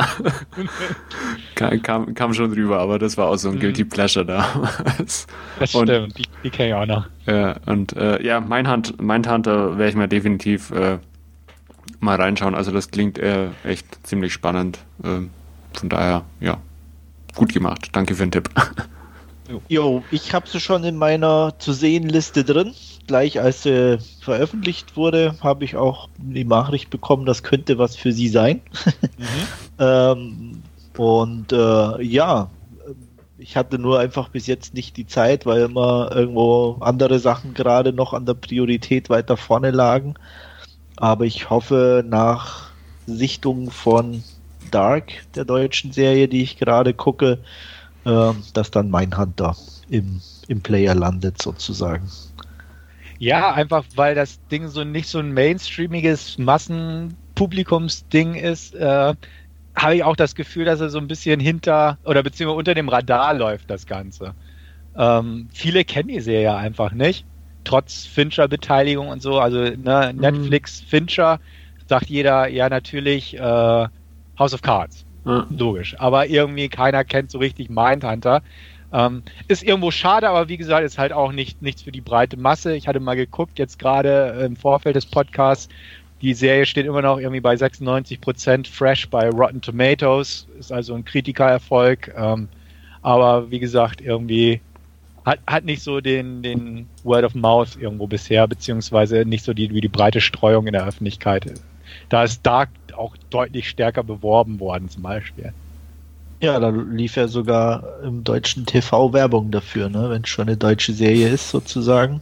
kam, kam, kam, schon drüber, aber das war auch so ein mhm. Guilty Pleasure damals. Das und, stimmt, die, die kenne ich auch noch. Ja, und äh, ja, mein, Hand, mein Hunter werde ich mir definitiv äh, mal reinschauen. Also das klingt äh, echt ziemlich spannend. Ähm, von daher, ja, gut gemacht. Danke für den Tipp. Jo, ich habe sie schon in meiner zu sehen Liste drin. Gleich als sie veröffentlicht wurde, habe ich auch die Nachricht bekommen, das könnte was für sie sein. Mhm. ähm, und äh, ja, ich hatte nur einfach bis jetzt nicht die Zeit, weil immer irgendwo andere Sachen gerade noch an der Priorität weiter vorne lagen. Aber ich hoffe, nach Sichtung von Dark, der deutschen Serie, die ich gerade gucke, äh, dass dann mein Hunter im, im Player landet sozusagen. Ja, einfach weil das Ding so nicht so ein mainstreamiges Massenpublikumsding ist, äh, habe ich auch das Gefühl, dass er so ein bisschen hinter oder beziehungsweise unter dem Radar läuft, das Ganze. Ähm, viele kennen die Serie einfach nicht, trotz Fincher-Beteiligung und so. Also ne, mhm. Netflix, Fincher, sagt jeder, ja natürlich äh, House of Cards. Ja. Logisch. Aber irgendwie keiner kennt so richtig Mindhunter. Ähm, ist irgendwo schade, aber wie gesagt, ist halt auch nicht, nichts für die breite Masse. Ich hatte mal geguckt, jetzt gerade im Vorfeld des Podcasts, die Serie steht immer noch irgendwie bei 96% fresh bei Rotten Tomatoes, ist also ein Kritikererfolg. Ähm, aber wie gesagt, irgendwie hat, hat nicht so den, den Word of Mouth irgendwo bisher, beziehungsweise nicht so die, wie die breite Streuung in der Öffentlichkeit. Da ist Dark auch deutlich stärker beworben worden, zum Beispiel. Ja, da lief ja sogar im deutschen TV Werbung dafür, ne? wenn es schon eine deutsche Serie ist, sozusagen.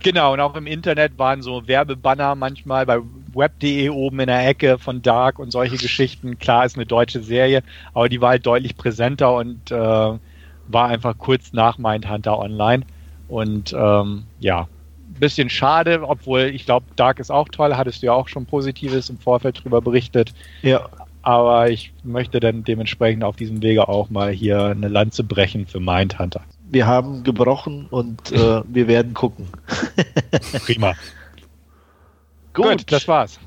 Genau, und auch im Internet waren so Werbebanner manchmal bei web.de oben in der Ecke von Dark und solche Geschichten. Klar, ist eine deutsche Serie, aber die war halt deutlich präsenter und äh, war einfach kurz nach Mindhunter online. Und ähm, ja, bisschen schade, obwohl ich glaube, Dark ist auch toll, hattest du ja auch schon Positives im Vorfeld drüber berichtet. Ja. Aber ich möchte dann dementsprechend auf diesem Wege auch mal hier eine Lanze brechen für Mindhunter. Wir haben gebrochen und äh, wir werden gucken. Prima. Gut. Gut, das war's.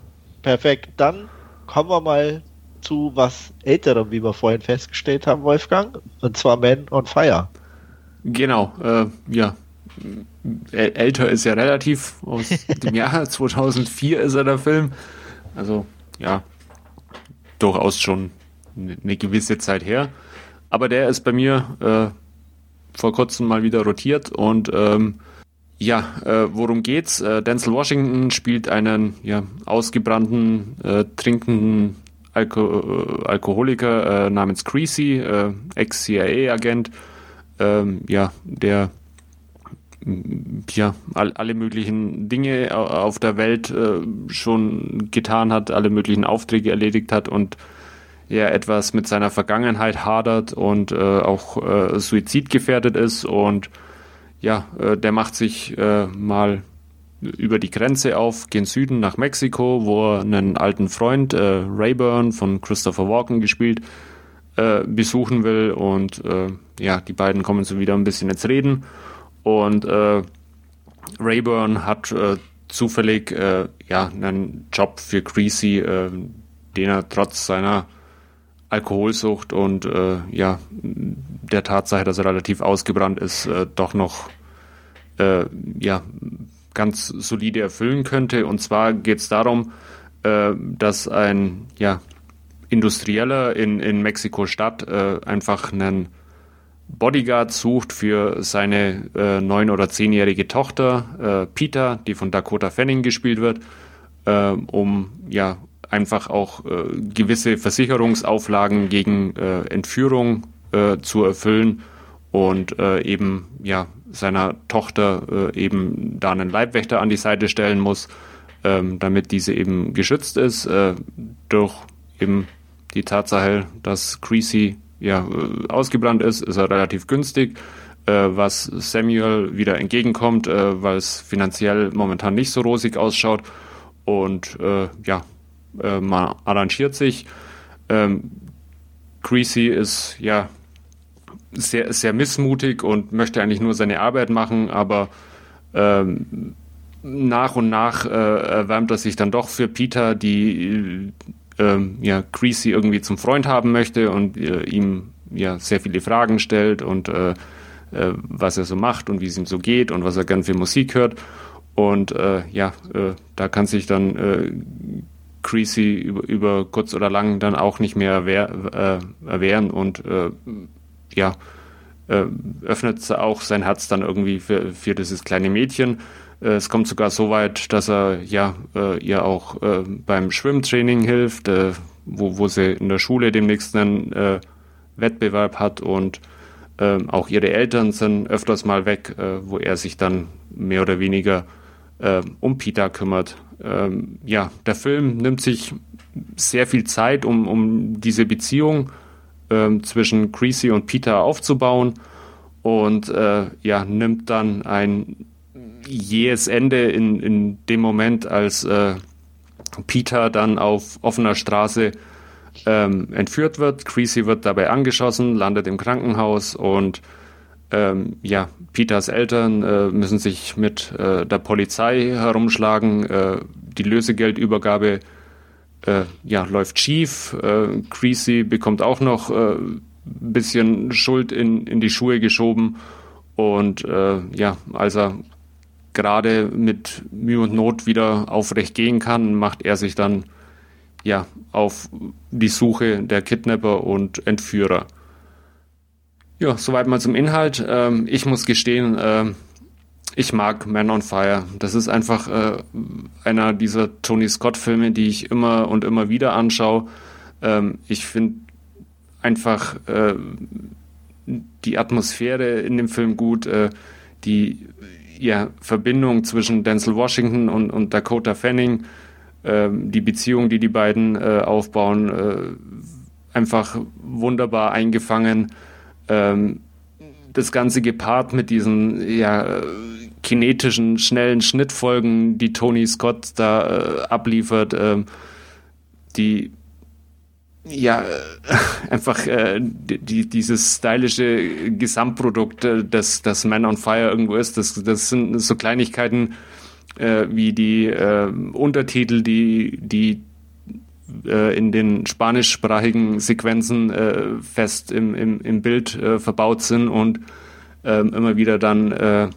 Perfekt. Dann kommen wir mal zu was älterem, wie wir vorhin festgestellt haben, Wolfgang. Und zwar Man on Fire. Genau, äh, ja, älter ist ja relativ, aus dem Jahr 2004 ist er der Film. Also ja, durchaus schon eine gewisse Zeit her. Aber der ist bei mir äh, vor kurzem mal wieder rotiert und ähm, ja, äh, worum geht's? Äh, Denzel Washington spielt einen ja, ausgebrannten, äh, trinkenden Alko äh, Alkoholiker äh, namens Creasy, äh, Ex-CIA-Agent, ähm, ja, der ja, all, alle möglichen Dinge auf der Welt äh, schon getan hat, alle möglichen Aufträge erledigt hat und er etwas mit seiner Vergangenheit hadert und äh, auch äh, suizidgefährdet ist und ja, der macht sich mal über die Grenze auf, gen Süden nach Mexiko, wo er einen alten Freund, äh, Rayburn von Christopher Walken gespielt, besuchen will. Und ja, die beiden kommen so wieder ein bisschen ins Reden. Und äh, Rayburn hat äh, zufällig äh, ja, einen Job für Greasy, äh, den er trotz seiner Alkoholsucht und äh, ja, der Tatsache, dass er relativ ausgebrannt ist, äh, doch noch äh, ja, ganz solide erfüllen könnte. Und zwar geht es darum, äh, dass ein ja, Industrieller in, in Mexiko-Stadt äh, einfach einen Bodyguard sucht für seine äh, neun- oder zehnjährige Tochter, äh, Peter, die von Dakota Fanning gespielt wird, äh, um ja einfach auch gewisse Versicherungsauflagen gegen Entführung zu erfüllen und eben ja seiner Tochter eben da einen Leibwächter an die Seite stellen muss, ähm, damit diese eben geschützt ist durch eben die Tatsache, dass Creasy ja, äh, ausgebrannt ist, ist er relativ günstig, äh, was Samuel wieder entgegenkommt, äh, weil es finanziell momentan nicht so rosig ausschaut. Und äh, ja, äh, man arrangiert sich. Ähm, Creasy ist ja sehr, sehr missmutig und möchte eigentlich nur seine Arbeit machen, aber ähm, nach und nach äh, erwärmt er sich dann doch für Peter, die ähm, ja, Creasy irgendwie zum Freund haben möchte und äh, ihm ja sehr viele Fragen stellt und äh, äh, was er so macht und wie es ihm so geht und was er gern für Musik hört. Und äh, ja, äh, da kann sich dann äh, Creasy über, über kurz oder lang dann auch nicht mehr erwehr, äh, erwehren und äh, ja, äh, öffnet auch sein Herz dann irgendwie für, für dieses kleine Mädchen. Äh, es kommt sogar so weit, dass er ja äh, ihr auch äh, beim Schwimmtraining hilft, äh, wo, wo sie in der Schule demnächst einen äh, Wettbewerb hat und äh, auch ihre Eltern sind öfters mal weg, wo er sich dann mehr oder weniger um Peter kümmert. Ähm, ja, der Film nimmt sich sehr viel Zeit, um, um diese Beziehung äh, zwischen Creasy und Peter aufzubauen und äh, ja, nimmt dann ein jähes Ende in, in dem Moment, als äh, Peter dann auf offener Straße ähm, entführt wird. Creasy wird dabei angeschossen, landet im Krankenhaus und ähm, ja, Peters Eltern äh, müssen sich mit äh, der Polizei herumschlagen. Äh, die Lösegeldübergabe äh, ja, läuft schief. Äh, Creasy bekommt auch noch ein äh, bisschen Schuld in, in die Schuhe geschoben. Und ja, als er gerade mit Mühe und Not wieder aufrecht gehen kann, macht er sich dann ja auf die Suche der Kidnapper und Entführer. Ja, soweit mal zum Inhalt. Ähm, ich muss gestehen, äh, ich mag Man on Fire. Das ist einfach äh, einer dieser Tony Scott-Filme, die ich immer und immer wieder anschaue. Ähm, ich finde einfach äh, die Atmosphäre in dem Film gut, äh, die ja, Verbindung zwischen Denzel Washington und, und Dakota Fanning, äh, die Beziehung, die die beiden äh, aufbauen, äh, einfach wunderbar eingefangen. Ähm, das Ganze gepaart mit diesen ja, kinetischen, schnellen Schnittfolgen, die Tony Scott da äh, abliefert, äh, die ja, äh, einfach äh, die, dieses stylische Gesamtprodukt, äh, das, das Man on Fire irgendwo ist, das, das sind so Kleinigkeiten wie die Untertitel, die, die in den spanischsprachigen Sequenzen äh, fest im, im, im Bild äh, verbaut sind und äh, immer wieder dann äh,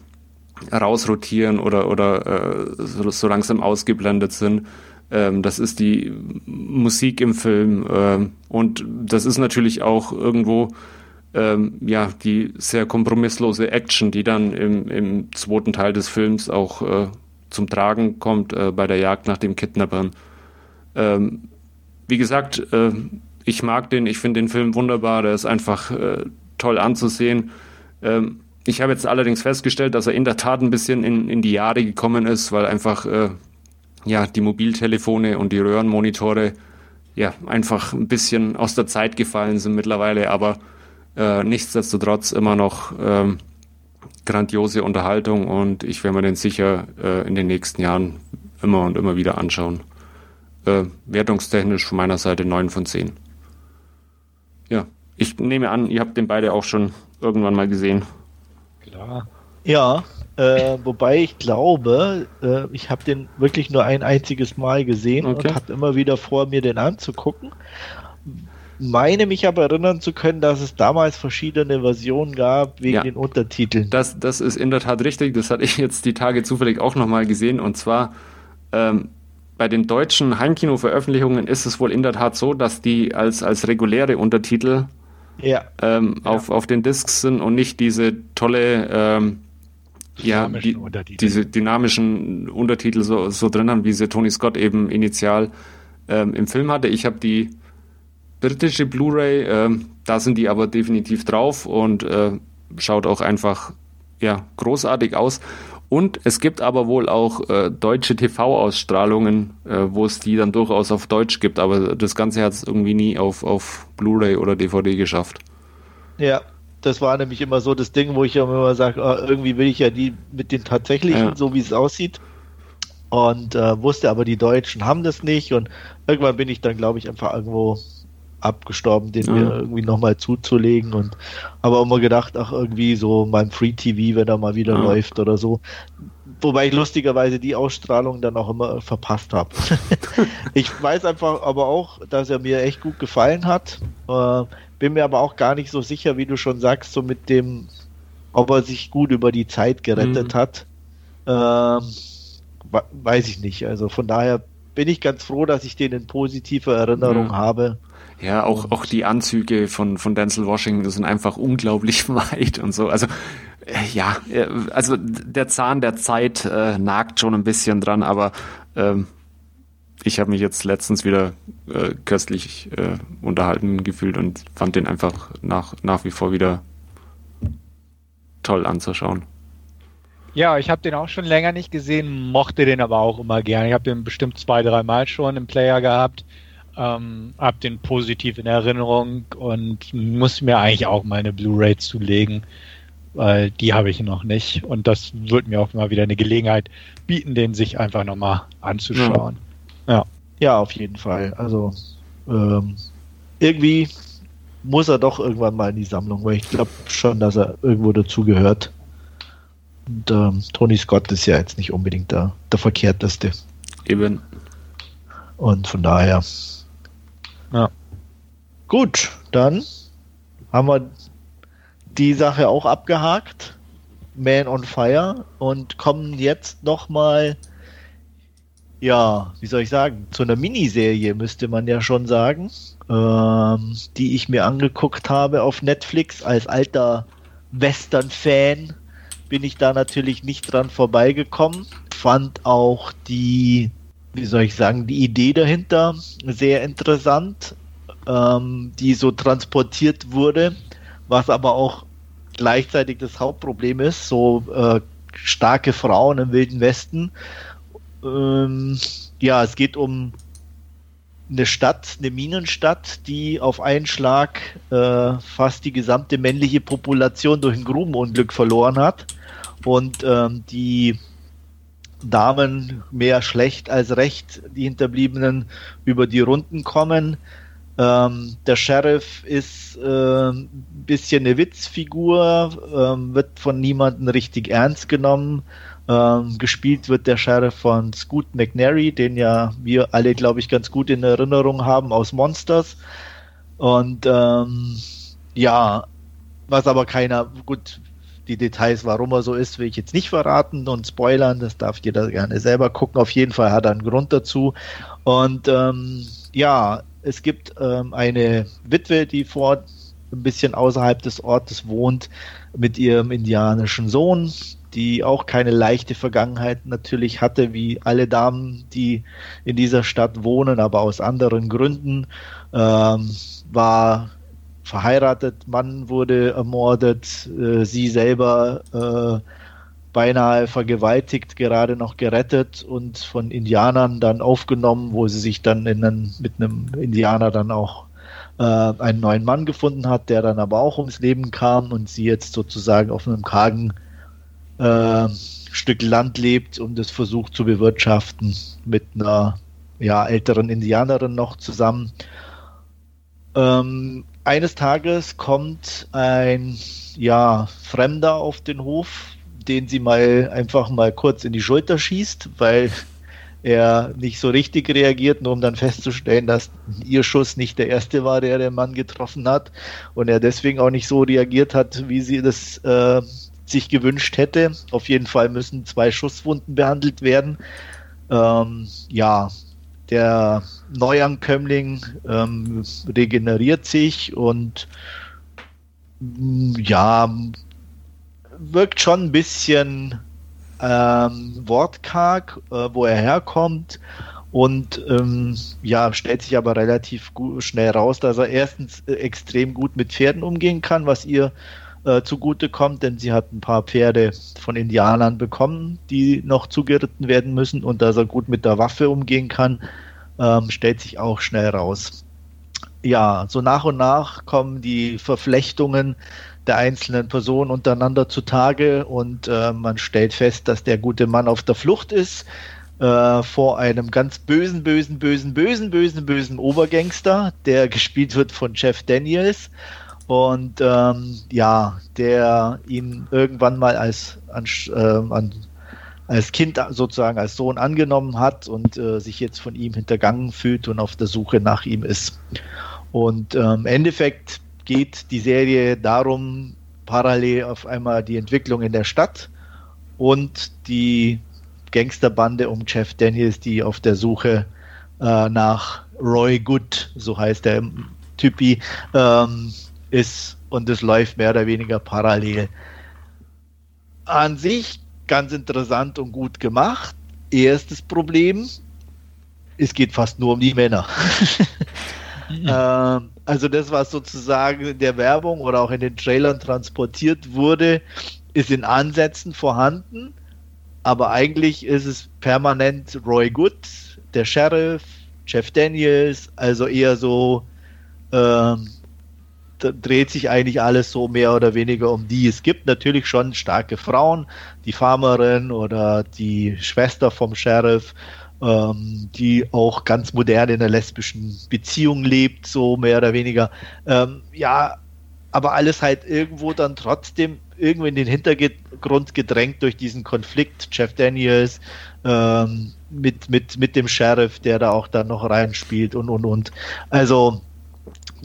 rausrotieren oder, oder äh, so, so langsam ausgeblendet sind. Ähm, das ist die Musik im Film ähm, und das ist natürlich auch irgendwo ähm, ja die sehr kompromisslose Action, die dann im, im zweiten Teil des Films auch äh, zum Tragen kommt äh, bei der Jagd nach dem Kidnappern. Ähm, wie gesagt, äh, ich mag den, ich finde den Film wunderbar, der ist einfach äh, toll anzusehen. Ähm, ich habe jetzt allerdings festgestellt, dass er in der Tat ein bisschen in, in die Jahre gekommen ist, weil einfach äh, ja, die Mobiltelefone und die Röhrenmonitore ja, einfach ein bisschen aus der Zeit gefallen sind mittlerweile, aber äh, nichtsdestotrotz immer noch ähm, grandiose Unterhaltung und ich werde mir den sicher äh, in den nächsten Jahren immer und immer wieder anschauen. Äh, wertungstechnisch von meiner Seite 9 von 10. Ja, ich nehme an, ihr habt den beide auch schon irgendwann mal gesehen. Ja, äh, wobei ich glaube, äh, ich habe den wirklich nur ein einziges Mal gesehen okay. und habe immer wieder vor, mir den anzugucken. Meine mich aber erinnern zu können, dass es damals verschiedene Versionen gab wegen ja, den Untertiteln. Das, das ist in der Tat richtig. Das hatte ich jetzt die Tage zufällig auch nochmal gesehen. Und zwar ähm, bei den deutschen Heimkino-Veröffentlichungen ist es wohl in der Tat so, dass die als, als reguläre Untertitel ja. Ähm, ja. Auf, auf den Discs sind und nicht diese tolle ähm, ja, die, diese dynamischen Untertitel so, so drin haben, wie sie Tony Scott eben initial ähm, im Film hatte. Ich habe die britische Blu-ray, ähm, da sind die aber definitiv drauf und äh, schaut auch einfach ja, großartig aus. Und es gibt aber wohl auch äh, deutsche TV-Ausstrahlungen, äh, wo es die dann durchaus auf Deutsch gibt, aber das Ganze hat es irgendwie nie auf, auf Blu-ray oder DVD geschafft. Ja, das war nämlich immer so das Ding, wo ich immer sage, oh, irgendwie will ich ja die mit den tatsächlichen, ja. so wie es aussieht. Und äh, wusste aber, die Deutschen haben das nicht. Und irgendwann bin ich dann, glaube ich, einfach irgendwo abgestorben, den ja. mir irgendwie nochmal zuzulegen. Und aber immer gedacht, ach, irgendwie so mein Free TV, wenn er mal wieder ja. läuft oder so. Wobei ich lustigerweise die Ausstrahlung dann auch immer verpasst habe. ich weiß einfach aber auch, dass er mir echt gut gefallen hat. Äh, bin mir aber auch gar nicht so sicher, wie du schon sagst, so mit dem, ob er sich gut über die Zeit gerettet mhm. hat. Ähm, weiß ich nicht. Also von daher bin ich ganz froh, dass ich den in positiver Erinnerung Ja. habe. Ja, auch, auch die Anzüge von, von Denzel Washington sind einfach unglaublich weit und so. Also, äh, ja, äh, also der Zahn der Zeit äh, nagt schon ein bisschen dran, aber ähm, ich habe mich jetzt letztens wieder äh, köstlich äh, unterhalten gefühlt und fand den einfach nach, nach wie vor wieder toll anzuschauen. Ja, ich habe den auch schon länger nicht gesehen, mochte den aber auch immer gerne. Ich habe den bestimmt zwei, drei Mal schon im Player gehabt, ähm, habe den positiv in Erinnerung und muss mir eigentlich auch mal eine Blu-ray zulegen, weil die habe ich noch nicht. Und das wird mir auch mal wieder eine Gelegenheit bieten, den sich einfach nochmal anzuschauen. Ja, auf jeden Fall. Also ähm, irgendwie muss er doch irgendwann mal in die Sammlung, weil ich glaube schon, dass er irgendwo dazugehört. Und ähm, Tony Scott ist ja jetzt nicht unbedingt der, der verkehrteste. Eben. Und von daher. Ja. Gut, dann haben wir die Sache auch abgehakt. Man on Fire und kommen jetzt nochmal, ja, wie soll ich sagen, zu einer Miniserie müsste man ja schon sagen, ähm, die ich mir angeguckt habe auf Netflix als alter Western-Fan bin ich da natürlich nicht dran vorbeigekommen. Fand auch die, wie soll ich sagen, die Idee dahinter sehr interessant, ähm, die so transportiert wurde, was aber auch gleichzeitig das Hauptproblem ist, so äh, starke Frauen im Wilden Westen. Ähm, ja, es geht um eine Stadt, eine Minenstadt, die auf einen Schlag äh, fast die gesamte männliche Population durch ein Grubenunglück verloren hat und ähm, die Damen mehr schlecht als recht, die Hinterbliebenen, über die Runden kommen. Ähm, der Sheriff ist äh, ein bisschen eine Witzfigur, ähm, wird von niemandem richtig ernst genommen. Ähm, gespielt wird der Sheriff von Scoot McNary, den ja wir alle, glaube ich, ganz gut in Erinnerung haben aus Monsters. Und ähm, ja, was aber keiner, gut, die Details, warum er so ist, will ich jetzt nicht verraten und spoilern, das darf jeder gerne selber gucken. Auf jeden Fall hat er einen Grund dazu. Und ähm, ja, es gibt ähm, eine Witwe, die vor ein bisschen außerhalb des Ortes wohnt, mit ihrem indianischen Sohn, die auch keine leichte Vergangenheit natürlich hatte, wie alle Damen, die in dieser Stadt wohnen, aber aus anderen Gründen. Ähm, war verheiratet, Mann wurde ermordet, äh, sie selber äh, beinahe vergewaltigt, gerade noch gerettet und von Indianern dann aufgenommen, wo sie sich dann in einen, mit einem Indianer dann auch äh, einen neuen Mann gefunden hat, der dann aber auch ums Leben kam und sie jetzt sozusagen auf einem kargen äh, Stück Land lebt und es versucht zu bewirtschaften mit einer ja, älteren Indianerin noch zusammen. Ähm, eines Tages kommt ein ja, Fremder auf den Hof, den sie mal einfach mal kurz in die Schulter schießt, weil er nicht so richtig reagiert, nur um dann festzustellen, dass ihr Schuss nicht der erste war, der den Mann getroffen hat und er deswegen auch nicht so reagiert hat, wie sie das äh, sich gewünscht hätte. Auf jeden Fall müssen zwei Schusswunden behandelt werden. Ähm, ja, der Neuankömmling ähm, regeneriert sich und mm, ja, wirkt schon ein bisschen ähm, wortkarg, äh, wo er herkommt und ähm, ja, stellt sich aber relativ gut, schnell raus, dass er erstens äh, extrem gut mit Pferden umgehen kann, was ihr äh, zugute kommt, denn sie hat ein paar Pferde von Indianern bekommen, die noch zugeritten werden müssen und dass er gut mit der Waffe umgehen kann, ähm, stellt sich auch schnell raus. Ja, so nach und nach kommen die Verflechtungen der einzelnen Personen untereinander zutage und äh, man stellt fest, dass der gute Mann auf der Flucht ist äh, vor einem ganz bösen, bösen, bösen, bösen, bösen, bösen Obergangster, der gespielt wird von Jeff Daniels und ähm, ja, der ihn irgendwann mal als, an, äh, an, als Kind sozusagen als Sohn angenommen hat und äh, sich jetzt von ihm hintergangen fühlt und auf der Suche nach ihm ist. Und ähm, im Endeffekt geht die Serie darum, parallel auf einmal die Entwicklung in der Stadt und die Gangsterbande um Jeff Daniels, die auf der Suche äh, nach Roy Good, so heißt der Typi, ähm, ist und es läuft mehr oder weniger parallel. An sich ganz interessant und gut gemacht. Erstes Problem, es geht fast nur um die Männer. ähm, also das, was sozusagen in der Werbung oder auch in den Trailern transportiert wurde, ist in Ansätzen vorhanden, aber eigentlich ist es permanent Roy Good, der Sheriff, Jeff Daniels, also eher so ähm, dreht sich eigentlich alles so mehr oder weniger um die. Es gibt natürlich schon starke Frauen, die Farmerin oder die Schwester vom Sheriff, ähm, die auch ganz modern in einer lesbischen Beziehung lebt, so mehr oder weniger. Ähm, ja, aber alles halt irgendwo dann trotzdem irgendwo in den Hintergrund gedrängt durch diesen Konflikt. Jeff Daniels ähm, mit, mit, mit dem Sheriff, der da auch dann noch reinspielt und und und. Also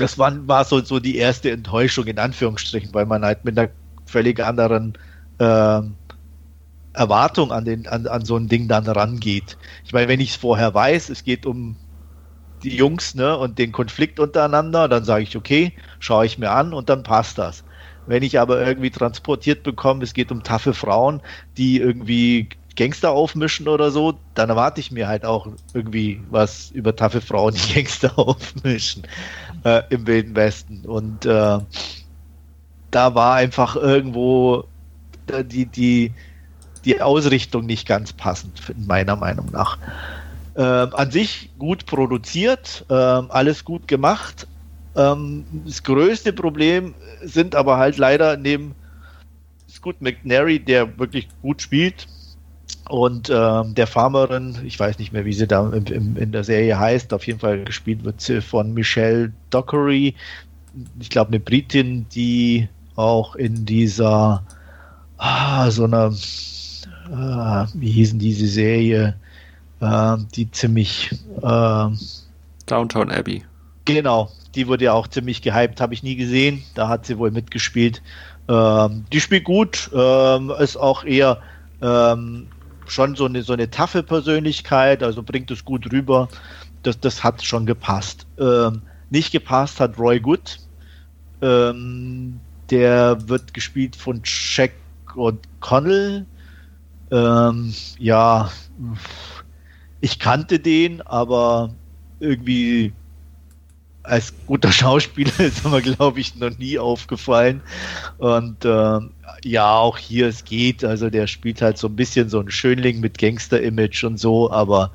das war, war so, so die erste Enttäuschung in Anführungsstrichen, weil man halt mit einer völlig anderen äh, Erwartung an, den, an, an so ein Ding dann rangeht. Ich meine, wenn ich es vorher weiß, es geht um die Jungs ne, und den Konflikt untereinander, dann sage ich, okay, schaue ich mir an und dann passt das. Wenn ich aber irgendwie transportiert bekomme, es geht um taffe Frauen, die irgendwie Gangster aufmischen oder so, dann erwarte ich mir halt auch irgendwie was über taffe Frauen, die Gangster aufmischen äh, im Wilden Westen. Und äh, da war einfach irgendwo die, die, die Ausrichtung nicht ganz passend, meiner Meinung nach. Äh, an sich gut produziert, äh, alles gut gemacht. Ähm, das größte Problem sind aber halt leider neben Scoot McNary, der wirklich gut spielt, und ähm, der Farmerin, ich weiß nicht mehr, wie sie da im, im, in der Serie heißt, auf jeden Fall gespielt wird sie von Michelle Dockery. Ich glaube, eine Britin, die auch in dieser, ah, so einer, ah, wie hießen diese Serie, äh, die ziemlich. Äh, Downtown Abbey. Genau, die wurde ja auch ziemlich gehypt, habe ich nie gesehen. Da hat sie wohl mitgespielt. Ähm, die spielt gut, ähm, ist auch eher ähm, schon so eine, so eine taffe Persönlichkeit, also bringt es gut rüber. Das, das hat schon gepasst. Ähm, nicht gepasst hat Roy Good. Ähm, der wird gespielt von Jack O'Connell. Ähm, ja, ich kannte den, aber irgendwie als guter Schauspieler ist er mir, glaube ich, noch nie aufgefallen. Und äh, ja, auch hier, es geht. Also der spielt halt so ein bisschen so ein Schönling mit Gangster-Image und so, aber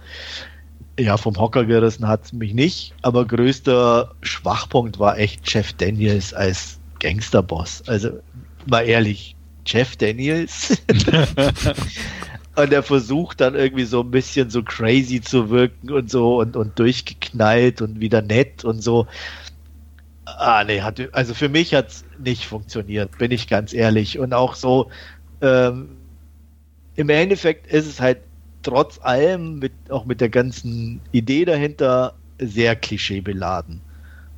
ja, vom Hocker gerissen hat es mich nicht. Aber größter Schwachpunkt war echt Jeff Daniels als Gangsterboss. Also mal ehrlich, Jeff Daniels. und er versucht dann irgendwie so ein bisschen so crazy zu wirken und so und, und durchgeknallt und wieder nett und so. Ah, nee, hat, also für mich hat es nicht funktioniert, bin ich ganz ehrlich. Und auch so, ähm, im Endeffekt ist es halt trotz allem, mit, auch mit der ganzen Idee dahinter, sehr klischeebeladen.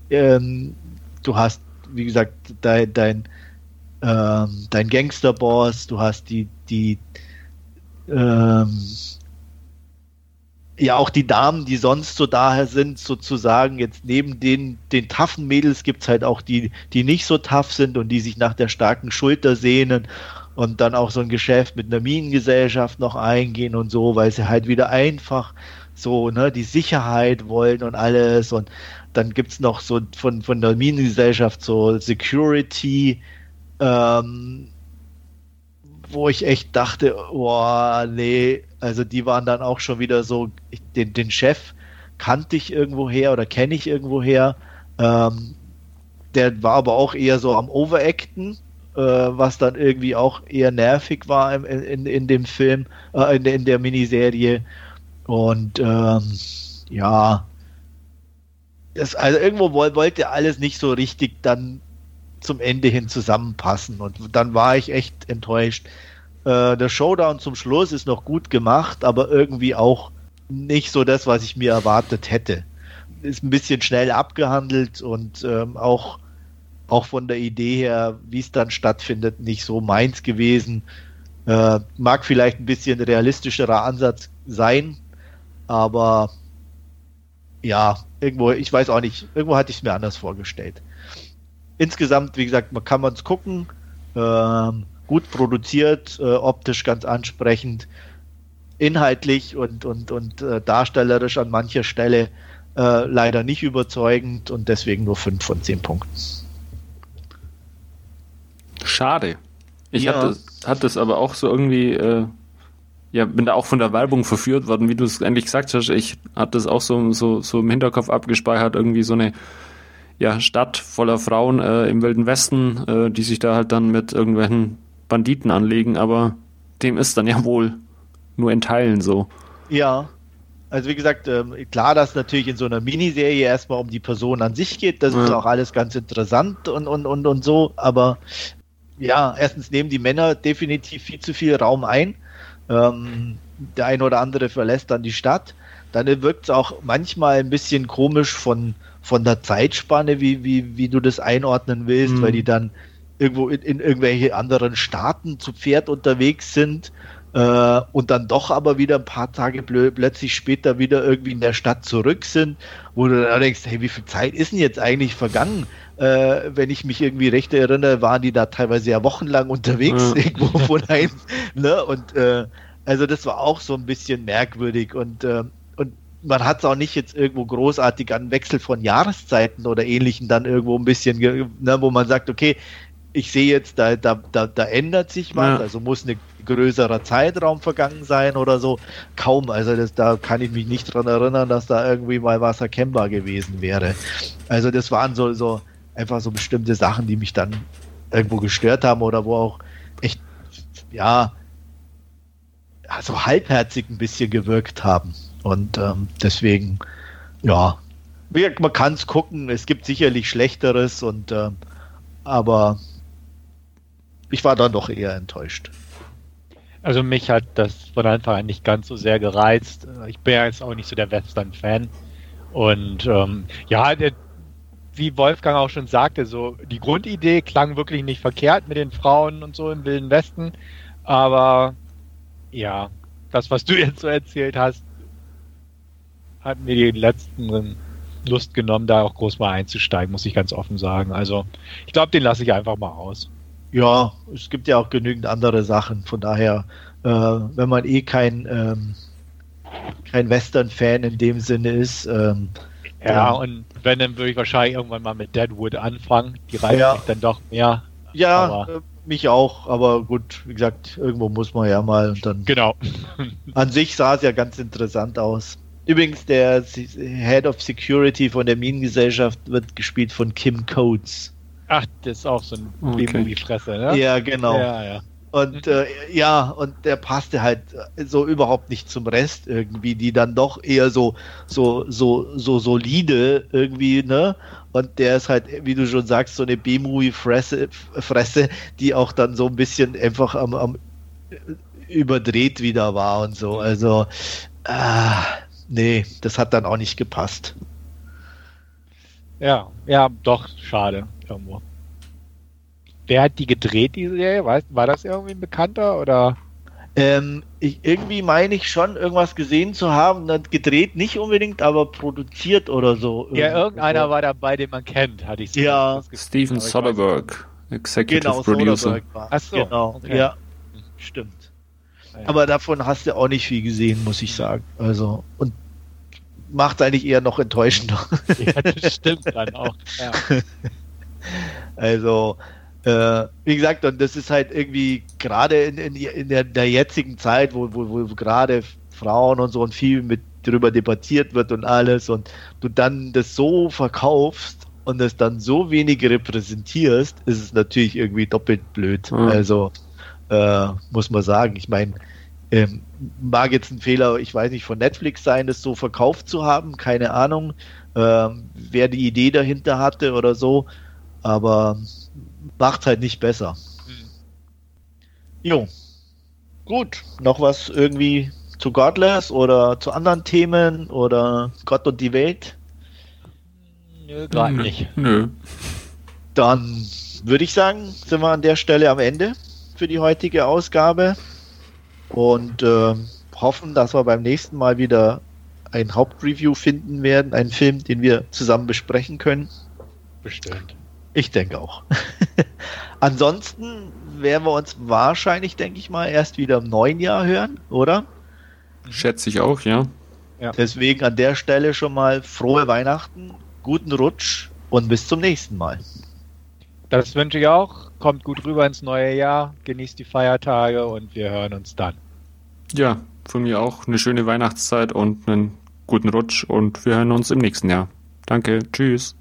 Ähm, du hast, wie gesagt, dein, dein, ähm, dein Gangsterboss, du hast die, die, ähm, ja auch die Damen, die sonst so daher sind, sozusagen jetzt neben den, den taffen Mädels gibt's halt auch die, die nicht so tough sind und die sich nach der starken Schulter sehnen und dann auch so ein Geschäft mit einer Minengesellschaft noch eingehen und so, weil sie halt wieder einfach so, ne, die Sicherheit wollen und alles. Und dann gibt's noch so von, von der Minengesellschaft so Security, ähm, wo ich echt dachte, boah, nee, also die waren dann auch schon wieder so, den, den Chef kannte ich irgendwo her oder kenne ich irgendwo her. Ähm, der war aber auch eher so am Overacten, äh, was dann irgendwie auch eher nervig war in, in, in dem Film, äh, in, in der Miniserie. Und ähm, ja, das, also irgendwo wollte alles nicht so richtig dann zum Ende hin zusammenpassen. Und dann war ich echt enttäuscht. Äh, der Showdown zum Schluss ist noch gut gemacht, aber irgendwie auch nicht so das, was ich mir erwartet hätte. Ist ein bisschen schnell abgehandelt und ähm, auch, auch von der Idee her, wie es dann stattfindet, nicht so meins gewesen. Äh, mag vielleicht ein bisschen realistischerer Ansatz sein, aber ja, irgendwo, ich weiß auch nicht, irgendwo hatte ich es mir anders vorgestellt. Insgesamt, wie gesagt, man kann man es gucken. Ähm, gut produziert, äh, optisch ganz ansprechend, inhaltlich und, und, und äh, darstellerisch an mancher Stelle äh, leider nicht überzeugend und deswegen nur 5 von 10 Punkten. Schade. Ich ja. hatte, hatte das aber auch so irgendwie, äh, ja, bin da auch von der Werbung verführt worden, wie du es endlich gesagt hast. Ich hatte das auch so, so, so im Hinterkopf abgespeichert, irgendwie so eine ja, Stadt voller Frauen äh, im Wilden Westen, äh, die sich da halt dann mit irgendwelchen Banditen anlegen, aber dem ist dann ja wohl nur in Teilen so. Ja, also wie gesagt, ähm, klar, dass natürlich in so einer Miniserie erstmal um die Person an sich geht, das ja. ist auch alles ganz interessant und, und, und, und so, aber ja, erstens nehmen die Männer definitiv viel zu viel Raum ein. Ähm, der eine oder andere verlässt dann die Stadt. Dann wirkt es auch manchmal ein bisschen komisch von, von der Zeitspanne, wie, wie, wie du das einordnen willst, mhm. weil die dann irgendwo in, in irgendwelche anderen Staaten zu Pferd unterwegs sind äh, und dann doch aber wieder ein paar Tage plötzlich später wieder irgendwie in der Stadt zurück sind, wo du dann denkst, hey, wie viel Zeit ist denn jetzt eigentlich vergangen? Äh, wenn ich mich irgendwie recht erinnere, waren die da teilweise ja wochenlang unterwegs, ja. irgendwo von einem, ne? Und äh, also das war auch so ein bisschen merkwürdig und äh, und man hat es auch nicht jetzt irgendwo großartig an Wechsel von Jahreszeiten oder ähnlichen dann irgendwo ein bisschen, ne, wo man sagt, okay, ich sehe jetzt, da, da, da, da ändert sich was, ja. also muss eine größerer Zeitraum vergangen sein oder so. Kaum, also das, da kann ich mich nicht dran erinnern, dass da irgendwie mal was erkennbar gewesen wäre. Also das waren so, so einfach so bestimmte Sachen, die mich dann irgendwo gestört haben oder wo auch echt, ja, so halbherzig ein bisschen gewirkt haben. Und ähm, deswegen, ja, man kann es gucken, es gibt sicherlich Schlechteres und äh, aber ich war dann doch eher enttäuscht. Also mich hat das von Anfang an nicht ganz so sehr gereizt. Ich bin ja jetzt auch nicht so der Western-Fan. Und ähm, ja, der, wie Wolfgang auch schon sagte, so die Grundidee klang wirklich nicht verkehrt mit den Frauen und so im Wilden Westen. Aber ja, das, was du jetzt so erzählt hast, hat mir die letzten Lust genommen, da auch groß mal einzusteigen, muss ich ganz offen sagen. Also ich glaube, den lasse ich einfach mal aus. Ja, es gibt ja auch genügend andere Sachen. Von daher, äh, wenn man eh kein, ähm, kein Western-Fan in dem Sinne ist. Ähm, ja, und wenn, dann würde ich wahrscheinlich irgendwann mal mit Deadwood anfangen. Die reicht ja. mich dann doch mehr. Ja, aber, äh, mich auch, aber gut, wie gesagt, irgendwo muss man ja mal und dann. Genau. an sich sah es ja ganz interessant aus. Übrigens, der Head of Security von der Minengesellschaft wird gespielt von Kim Coates. Ach, das ist auch so ein okay. Fresse, ne? Ja, genau. Ja, ja. Und äh, ja, und der passte halt so überhaupt nicht zum Rest irgendwie, die dann doch eher so so so so solide irgendwie, ne? Und der ist halt, wie du schon sagst, so eine B-Movie-Fresse, Fresse, die auch dann so ein bisschen einfach am, am überdreht wieder war und so. Also, äh, nee, das hat dann auch nicht gepasst. Ja, ja, doch, schade irgendwo. Wer hat die gedreht, diese Serie? War, war das irgendwie ein Bekannter oder? Ähm, ich, irgendwie meine ich schon, irgendwas gesehen zu haben. Gedreht nicht unbedingt, aber produziert oder so. Ja, irgendeiner so. war dabei, den man kennt, hatte ich so. Ja. Steven Soderbergh, Executive genau, Producer. Achso, genau. Okay. Ja, stimmt. Aber davon hast du auch nicht viel gesehen, muss ich sagen. Also, und macht eigentlich eher noch enttäuschender. Ja, das stimmt dann auch. Ja. Also, äh, wie gesagt, und das ist halt irgendwie gerade in, in, in der, der, jetzigen Zeit, wo, wo, wo gerade Frauen und so und viel mit drüber debattiert wird und alles und du dann das so verkaufst und es dann so wenig repräsentierst, ist es natürlich irgendwie doppelt blöd. Mhm. Also äh, muss man sagen. Ich meine, ähm, mag jetzt ein Fehler, ich weiß nicht, von Netflix sein, das so verkauft zu haben, keine Ahnung, ähm, wer die Idee dahinter hatte oder so, aber macht halt nicht besser. Hm. Jo. Gut, noch was irgendwie zu Godless oder zu anderen Themen oder Gott und die Welt? Nö, gerade nicht. Nö. Dann würde ich sagen, sind wir an der Stelle am Ende für die heutige Ausgabe und äh, hoffen, dass wir beim nächsten Mal wieder ein Hauptreview finden werden, einen Film, den wir zusammen besprechen können. Bestimmt. Ich denke auch. Ansonsten werden wir uns wahrscheinlich, denke ich mal, erst wieder im neuen Jahr hören, oder? Schätze ich auch, ja. ja. Deswegen an der Stelle schon mal frohe Weihnachten, guten Rutsch und bis zum nächsten Mal. Das wünsche ich auch. Kommt gut rüber ins neue Jahr, genießt die Feiertage und wir hören uns dann. Ja, von mir auch eine schöne Weihnachtszeit und einen guten Rutsch und wir hören uns im nächsten Jahr. Danke, tschüss.